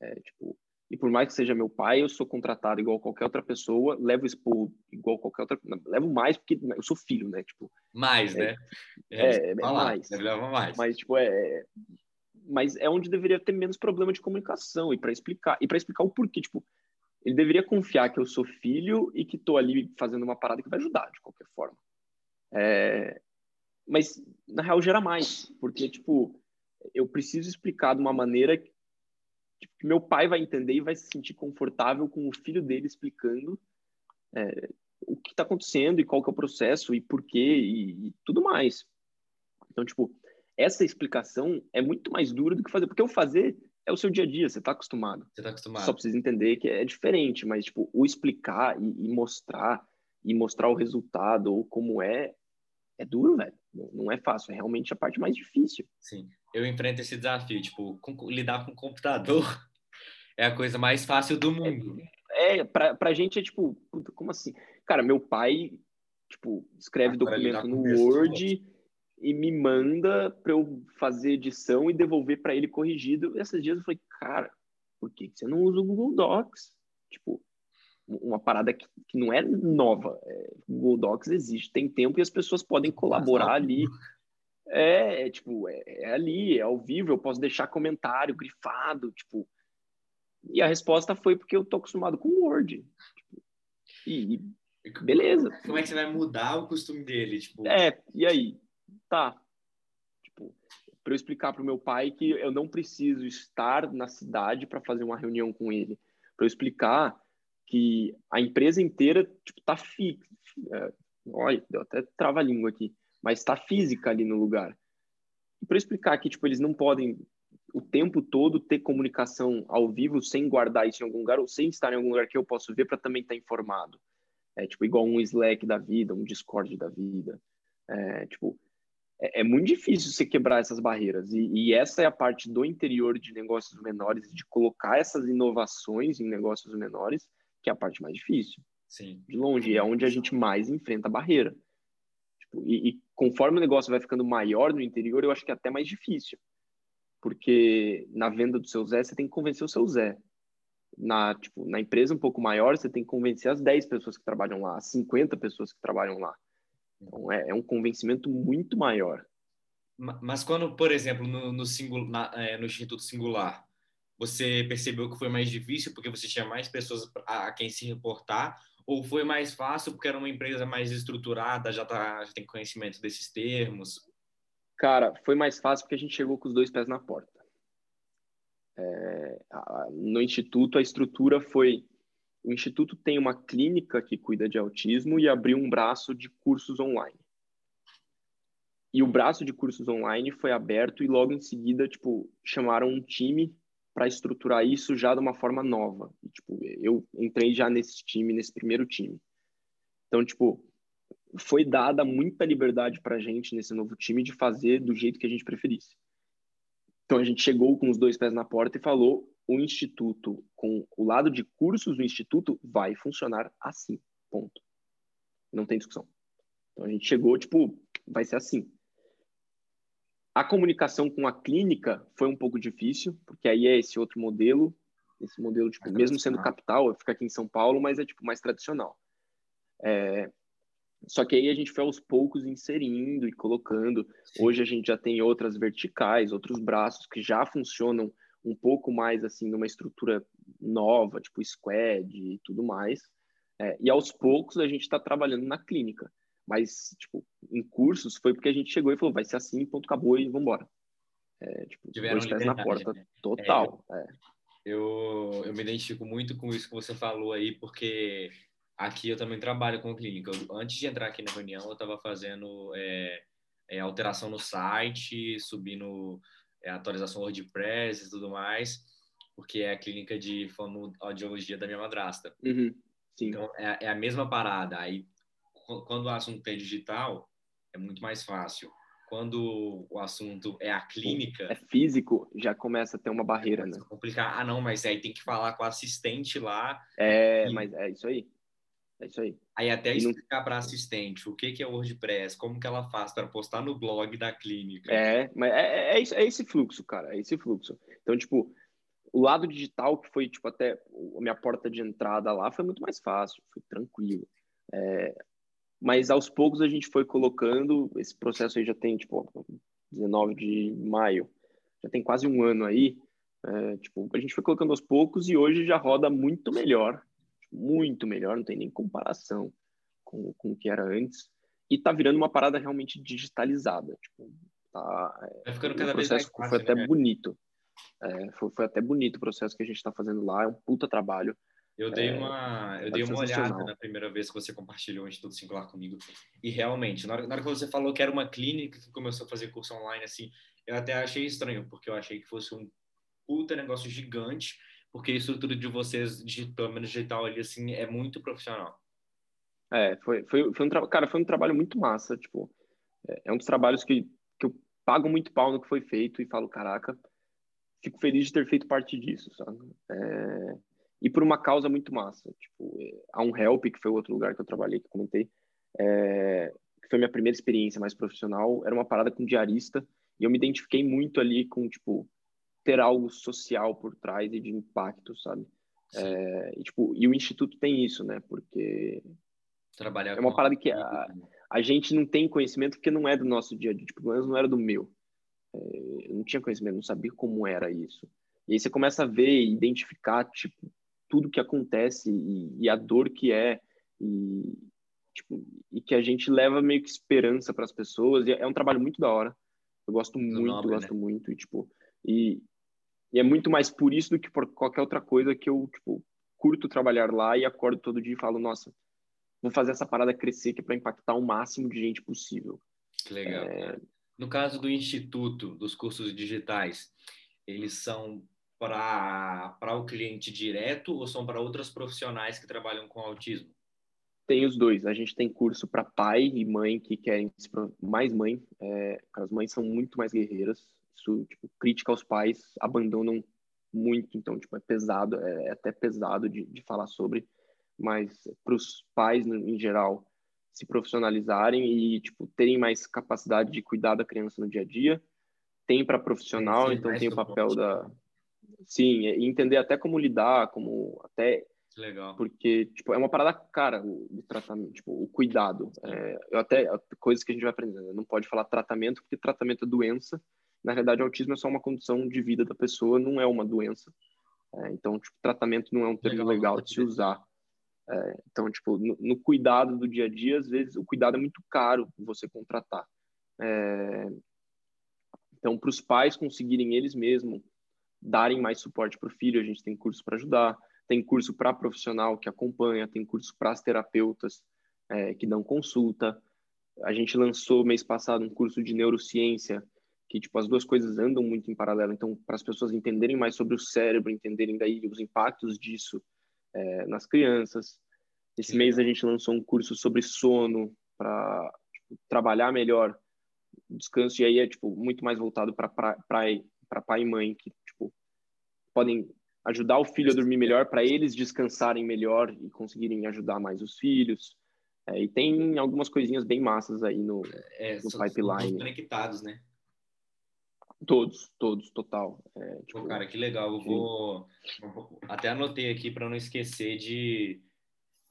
É, tipo, e por mais que seja meu pai, eu sou contratado igual qualquer outra pessoa, levo expor igual qualquer outra, levo mais porque eu sou filho, né? Tipo, mais, é, né? É, é, é mais. Leva mais. Mas tipo é, mas é onde deveria ter menos problema de comunicação e para explicar e para explicar o porquê, tipo, ele deveria confiar que eu sou filho e que estou ali fazendo uma parada que vai ajudar de qualquer forma. É, mas na real gera mais, porque tipo eu preciso explicar de uma maneira tipo, que meu pai vai entender e vai se sentir confortável com o filho dele explicando é, o que está acontecendo e qual que é o processo e por quê e, e, tudo mais. Então, tipo, essa explicação é muito mais dura do que fazer, porque o fazer é o seu dia a dia, você está acostumado. Você está acostumado. Só precisa entender que é diferente, mas, tipo, o explicar e, e mostrar e mostrar o resultado ou como é, é duro, velho. Não é fácil, é realmente a parte mais difícil. Sim eu enfrento esse desafio. Tipo, com, lidar com o computador é a coisa mais fácil do mundo. É, é pra, pra gente é tipo, como assim? Cara, meu pai, tipo, escreve ah, documento no Word e me manda para eu fazer edição e devolver para ele corrigido. E esses dias eu falei, cara, por que você não usa o Google Docs? Tipo, uma parada que, que não é nova. É, o Google Docs existe, tem tempo e as pessoas podem colaborar ali. É, é, tipo, é, é, ali, é ao vivo, eu posso deixar comentário grifado, tipo. E a resposta foi porque eu tô acostumado com Word. Tipo, e, e, beleza. Como é que você vai mudar o costume dele, tipo? É, e aí? Tá. Tipo, para eu explicar pro meu pai que eu não preciso estar na cidade para fazer uma reunião com ele. Para eu explicar que a empresa inteira, tipo, tá fixa. É, olha, deu até trava-língua aqui mas está física ali no lugar. Para explicar que tipo eles não podem o tempo todo ter comunicação ao vivo sem guardar isso em algum lugar ou sem estar em algum lugar que eu posso ver para também estar tá informado. É tipo igual um Slack da vida, um Discord da vida. É, tipo, é, é, muito difícil você quebrar essas barreiras. E, e, essa é a parte do interior de negócios menores, de colocar essas inovações em negócios menores, que é a parte mais difícil. Sim. De longe, é onde a gente mais enfrenta a barreira. Tipo, e, e, conforme o negócio vai ficando maior no interior, eu acho que é até mais difícil. Porque na venda do seu Zé, você tem que convencer o seu Zé. Na, tipo, na empresa um pouco maior, você tem que convencer as 10 pessoas que trabalham lá, as 50 pessoas que trabalham lá. Então, é, é um convencimento muito maior. Mas quando, por exemplo, no, no, singular, na, é, no Instituto Singular, você percebeu que foi mais difícil porque você tinha mais pessoas a, a quem se reportar ou foi mais fácil porque era uma empresa mais estruturada, já, tá, já tem conhecimento desses termos? Cara, foi mais fácil porque a gente chegou com os dois pés na porta. É, a, no Instituto, a estrutura foi... O Instituto tem uma clínica que cuida de autismo e abriu um braço de cursos online. E o braço de cursos online foi aberto e logo em seguida, tipo, chamaram um time para estruturar isso já de uma forma nova. E, tipo, eu entrei já nesse time, nesse primeiro time. Então, tipo, foi dada muita liberdade para a gente nesse novo time de fazer do jeito que a gente preferisse. Então, a gente chegou com os dois pés na porta e falou: o instituto, com o lado de cursos do instituto, vai funcionar assim. Ponto. Não tem discussão. Então, a gente chegou, tipo, vai ser assim. A comunicação com a clínica foi um pouco difícil, porque aí é esse outro modelo, esse modelo, tipo, mesmo sendo capital, fica aqui em São Paulo, mas é tipo mais tradicional. É... Só que aí a gente foi aos poucos inserindo e colocando. Sim. Hoje a gente já tem outras verticais, outros braços que já funcionam um pouco mais assim numa estrutura nova, tipo squad e tudo mais. É, e aos poucos a gente está trabalhando na clínica. Mas, tipo, em cursos foi porque a gente chegou e falou, vai ser assim, ponto, acabou e vambora. É, tipo, Tiveram dois pés na porta, né? total. É, é. Eu, eu me identifico muito com isso que você falou aí, porque aqui eu também trabalho com clínica. Eu, antes de entrar aqui na reunião, eu estava fazendo é, é, alteração no site, subindo é, atualização WordPress e tudo mais, porque é a clínica de fonoaudiologia da minha madrasta. Uhum, então, é, é, a mesma parada. Aí quando o assunto é digital, é muito mais fácil. Quando o assunto é a clínica. É físico, já começa a ter uma barreira, né? Complicar. Ah, não, mas aí tem que falar com o assistente lá. É, e... mas é isso aí. É isso aí. Aí até e explicar não... para assistente o que, que é WordPress, como que ela faz para postar no blog da clínica. É, mas é, é, é, é esse fluxo, cara, é esse fluxo. Então, tipo, o lado digital, que foi, tipo, até a minha porta de entrada lá, foi muito mais fácil, foi tranquilo. É, mas aos poucos a gente foi colocando, esse processo aí já tem, tipo, 19 de maio, já tem quase um ano aí, é, tipo, a gente foi colocando aos poucos e hoje já roda muito melhor, muito melhor, não tem nem comparação com, com o que era antes, e tá virando uma parada realmente digitalizada, tipo, tá, é, ficando cada o processo fácil, foi né? até bonito, é, foi, foi até bonito o processo que a gente está fazendo lá, é um puta trabalho, eu dei é, uma, eu dei uma olhada na primeira vez que você compartilhou o Instituto Singular comigo. E realmente, na hora, na hora, que você falou que era uma clínica que começou a fazer curso online, assim, eu até achei estranho, porque eu achei que fosse um puta negócio gigante, porque a estrutura de vocês, digital, menos digital ali, assim, é muito profissional. É, foi, foi, foi um cara, foi um trabalho muito massa, tipo, é, é um dos trabalhos que, que eu pago muito pau no que foi feito e falo, caraca, fico feliz de ter feito parte disso, sabe? É, e por uma causa muito massa. Tipo, é, a um help, que foi outro lugar que eu trabalhei, que eu comentei, é, que foi minha primeira experiência mais profissional, era uma parada com diarista, e eu me identifiquei muito ali com, tipo, ter algo social por trás e de impacto, sabe? É, e, tipo, e o Instituto tem isso, né? Porque Trabalhar é uma parada que a, a gente não tem conhecimento porque não é do nosso dia a dia, tipo, pelo menos não era do meu. É, eu não tinha conhecimento, não sabia como era isso. E aí você começa a ver e identificar, tipo, tudo que acontece e, e a dor que é e, tipo, e que a gente leva meio que esperança para as pessoas. E é um trabalho muito da hora. Eu gosto muito, nobre, gosto né? muito e tipo e, e é muito mais por isso do que por qualquer outra coisa que eu tipo curto trabalhar lá e acordo todo dia e falo nossa vou fazer essa parada crescer que é para impactar o máximo de gente possível. Que legal. É... No caso do instituto dos cursos digitais, eles são para o cliente direto ou são para outras profissionais que trabalham com autismo? Tem os dois. A gente tem curso para pai e mãe que querem mais mãe. É, as mães são muito mais guerreiras. Isso, tipo, crítica aos pais abandonam muito. Então, tipo, é pesado, é, é até pesado de, de falar sobre. Mas para os pais, em geral, se profissionalizarem e tipo terem mais capacidade de cuidar da criança no dia a dia. Tem para profissional, então tem o papel da Sim, e entender até como lidar, como até Legal. porque tipo é uma parada cara o, o tratamento, tipo o cuidado. É, eu até coisas que a gente vai aprendendo. Né? Não pode falar tratamento porque tratamento é doença. Na realidade, autismo é só uma condição de vida da pessoa, não é uma doença. É, então, tipo, tratamento não é um termo legal, legal de se usar. É, então, tipo, no, no, cuidado do dia a dia, às vezes o cuidado é muito caro você contratar. É, então, para os pais conseguirem eles mesmos darem mais suporte para o filho, a gente tem curso para ajudar, tem curso para profissional que acompanha, tem curso para as terapeutas é, que dão consulta. A gente lançou mês passado um curso de neurociência que tipo as duas coisas andam muito em paralelo. Então, para as pessoas entenderem mais sobre o cérebro, entenderem daí os impactos disso é, nas crianças. Esse mês a gente lançou um curso sobre sono para tipo, trabalhar melhor descanso e aí é tipo muito mais voltado para para pai e mãe que tipo podem ajudar o filho a dormir melhor para eles descansarem melhor e conseguirem ajudar mais os filhos. É, e tem algumas coisinhas bem massas aí no, é, no são, pipeline. São conectados, né? Todos, todos, total. É, tipo, Pô, cara, que legal. Eu vou. Até anotei aqui para não esquecer de,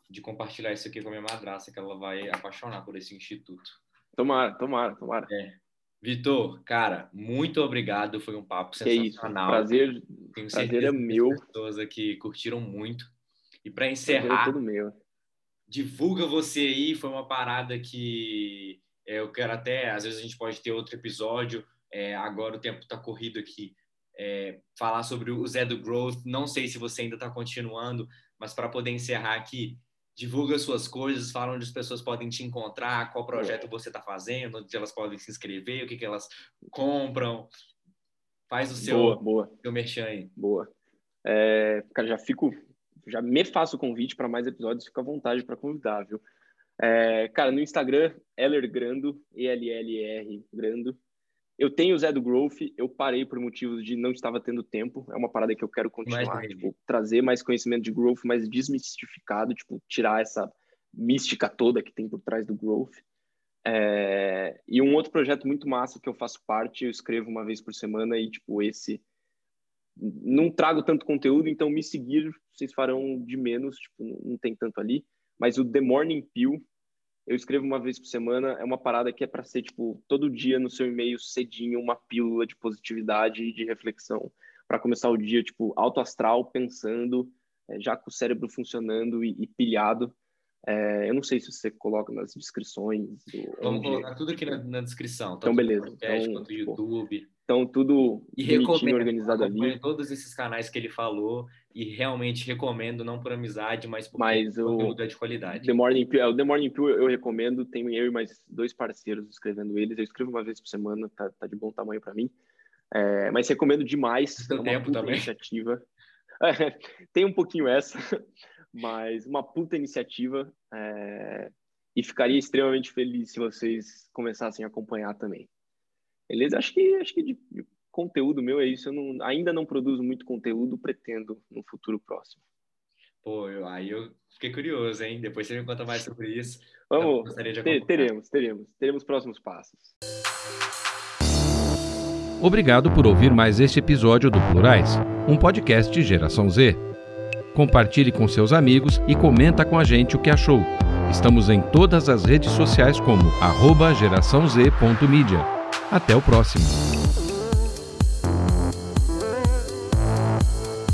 de compartilhar isso aqui com a minha madrasta, que ela vai apaixonar por esse instituto. Tomara, tomara, tomara. É. Vitor, cara, muito obrigado. Foi um papo sensacional. Prazer, Tenho prazer é meu. As pessoas aqui curtiram muito. E para encerrar, é tudo meu. divulga você aí. Foi uma parada que é, eu quero até. Às vezes a gente pode ter outro episódio. É, agora o tempo está corrido aqui. É, falar sobre o Zé do Growth. Não sei se você ainda está continuando, mas para poder encerrar aqui, divulga suas coisas, fala onde as pessoas podem te encontrar, qual projeto você está fazendo, onde elas podem se inscrever, o que, que elas compram. Faz o seu, boa, boa. seu merchan aí. Boa. É, cara, já fico, já me faço o convite para mais episódios, fica à vontade para convidar, viu? É, cara, no Instagram, Eller Grando, E-L-L-R Grando, eu tenho o Zé do Growth, eu parei por motivos de não estava tendo tempo. É uma parada que eu quero continuar, tipo, trazer mais conhecimento de growth, mais desmistificado, tipo, tirar essa mística toda que tem por trás do growth. É... E um outro projeto muito massa que eu faço parte, eu escrevo uma vez por semana e, tipo, esse não trago tanto conteúdo, então me seguir vocês farão de menos, tipo, não tem tanto ali. Mas o The Morning Pill, eu escrevo uma vez por semana, é uma parada que é para ser, tipo, todo dia no seu e-mail, cedinho, uma pílula de positividade e de reflexão, para começar o dia, tipo, alto astral, pensando, é, já com o cérebro funcionando e, e pilhado. É, eu não sei se você coloca nas descrições. Vamos colocar tudo aqui na, na descrição. Então, beleza. Podcast, então, tipo, YouTube. Então, tudo e recomendo, organizado ali. todos esses canais que ele falou e realmente recomendo, não por amizade, mas por mas o conteúdo é de qualidade. The Morning Pill, é, o The Morning Pill eu recomendo, tenho eu e mais dois parceiros escrevendo eles, eu escrevo uma vez por semana, tá, tá de bom tamanho para mim, é, mas recomendo demais, Seu é uma tempo também. iniciativa. É, tem um pouquinho essa, mas uma puta iniciativa é, e ficaria extremamente feliz se vocês começassem a acompanhar também. Beleza? Acho que, acho que de, de conteúdo meu é isso. Eu não, ainda não produzo muito conteúdo, pretendo no futuro próximo. Pô, eu, aí eu fiquei curioso, hein? Depois você me conta mais sobre isso. Vamos, ter, teremos, teremos, teremos próximos passos. Obrigado por ouvir mais este episódio do Plurais, um podcast de Geração Z. Compartilhe com seus amigos e comenta com a gente o que achou. Estamos em todas as redes sociais como arroba geraçãoz.media. Até o próximo.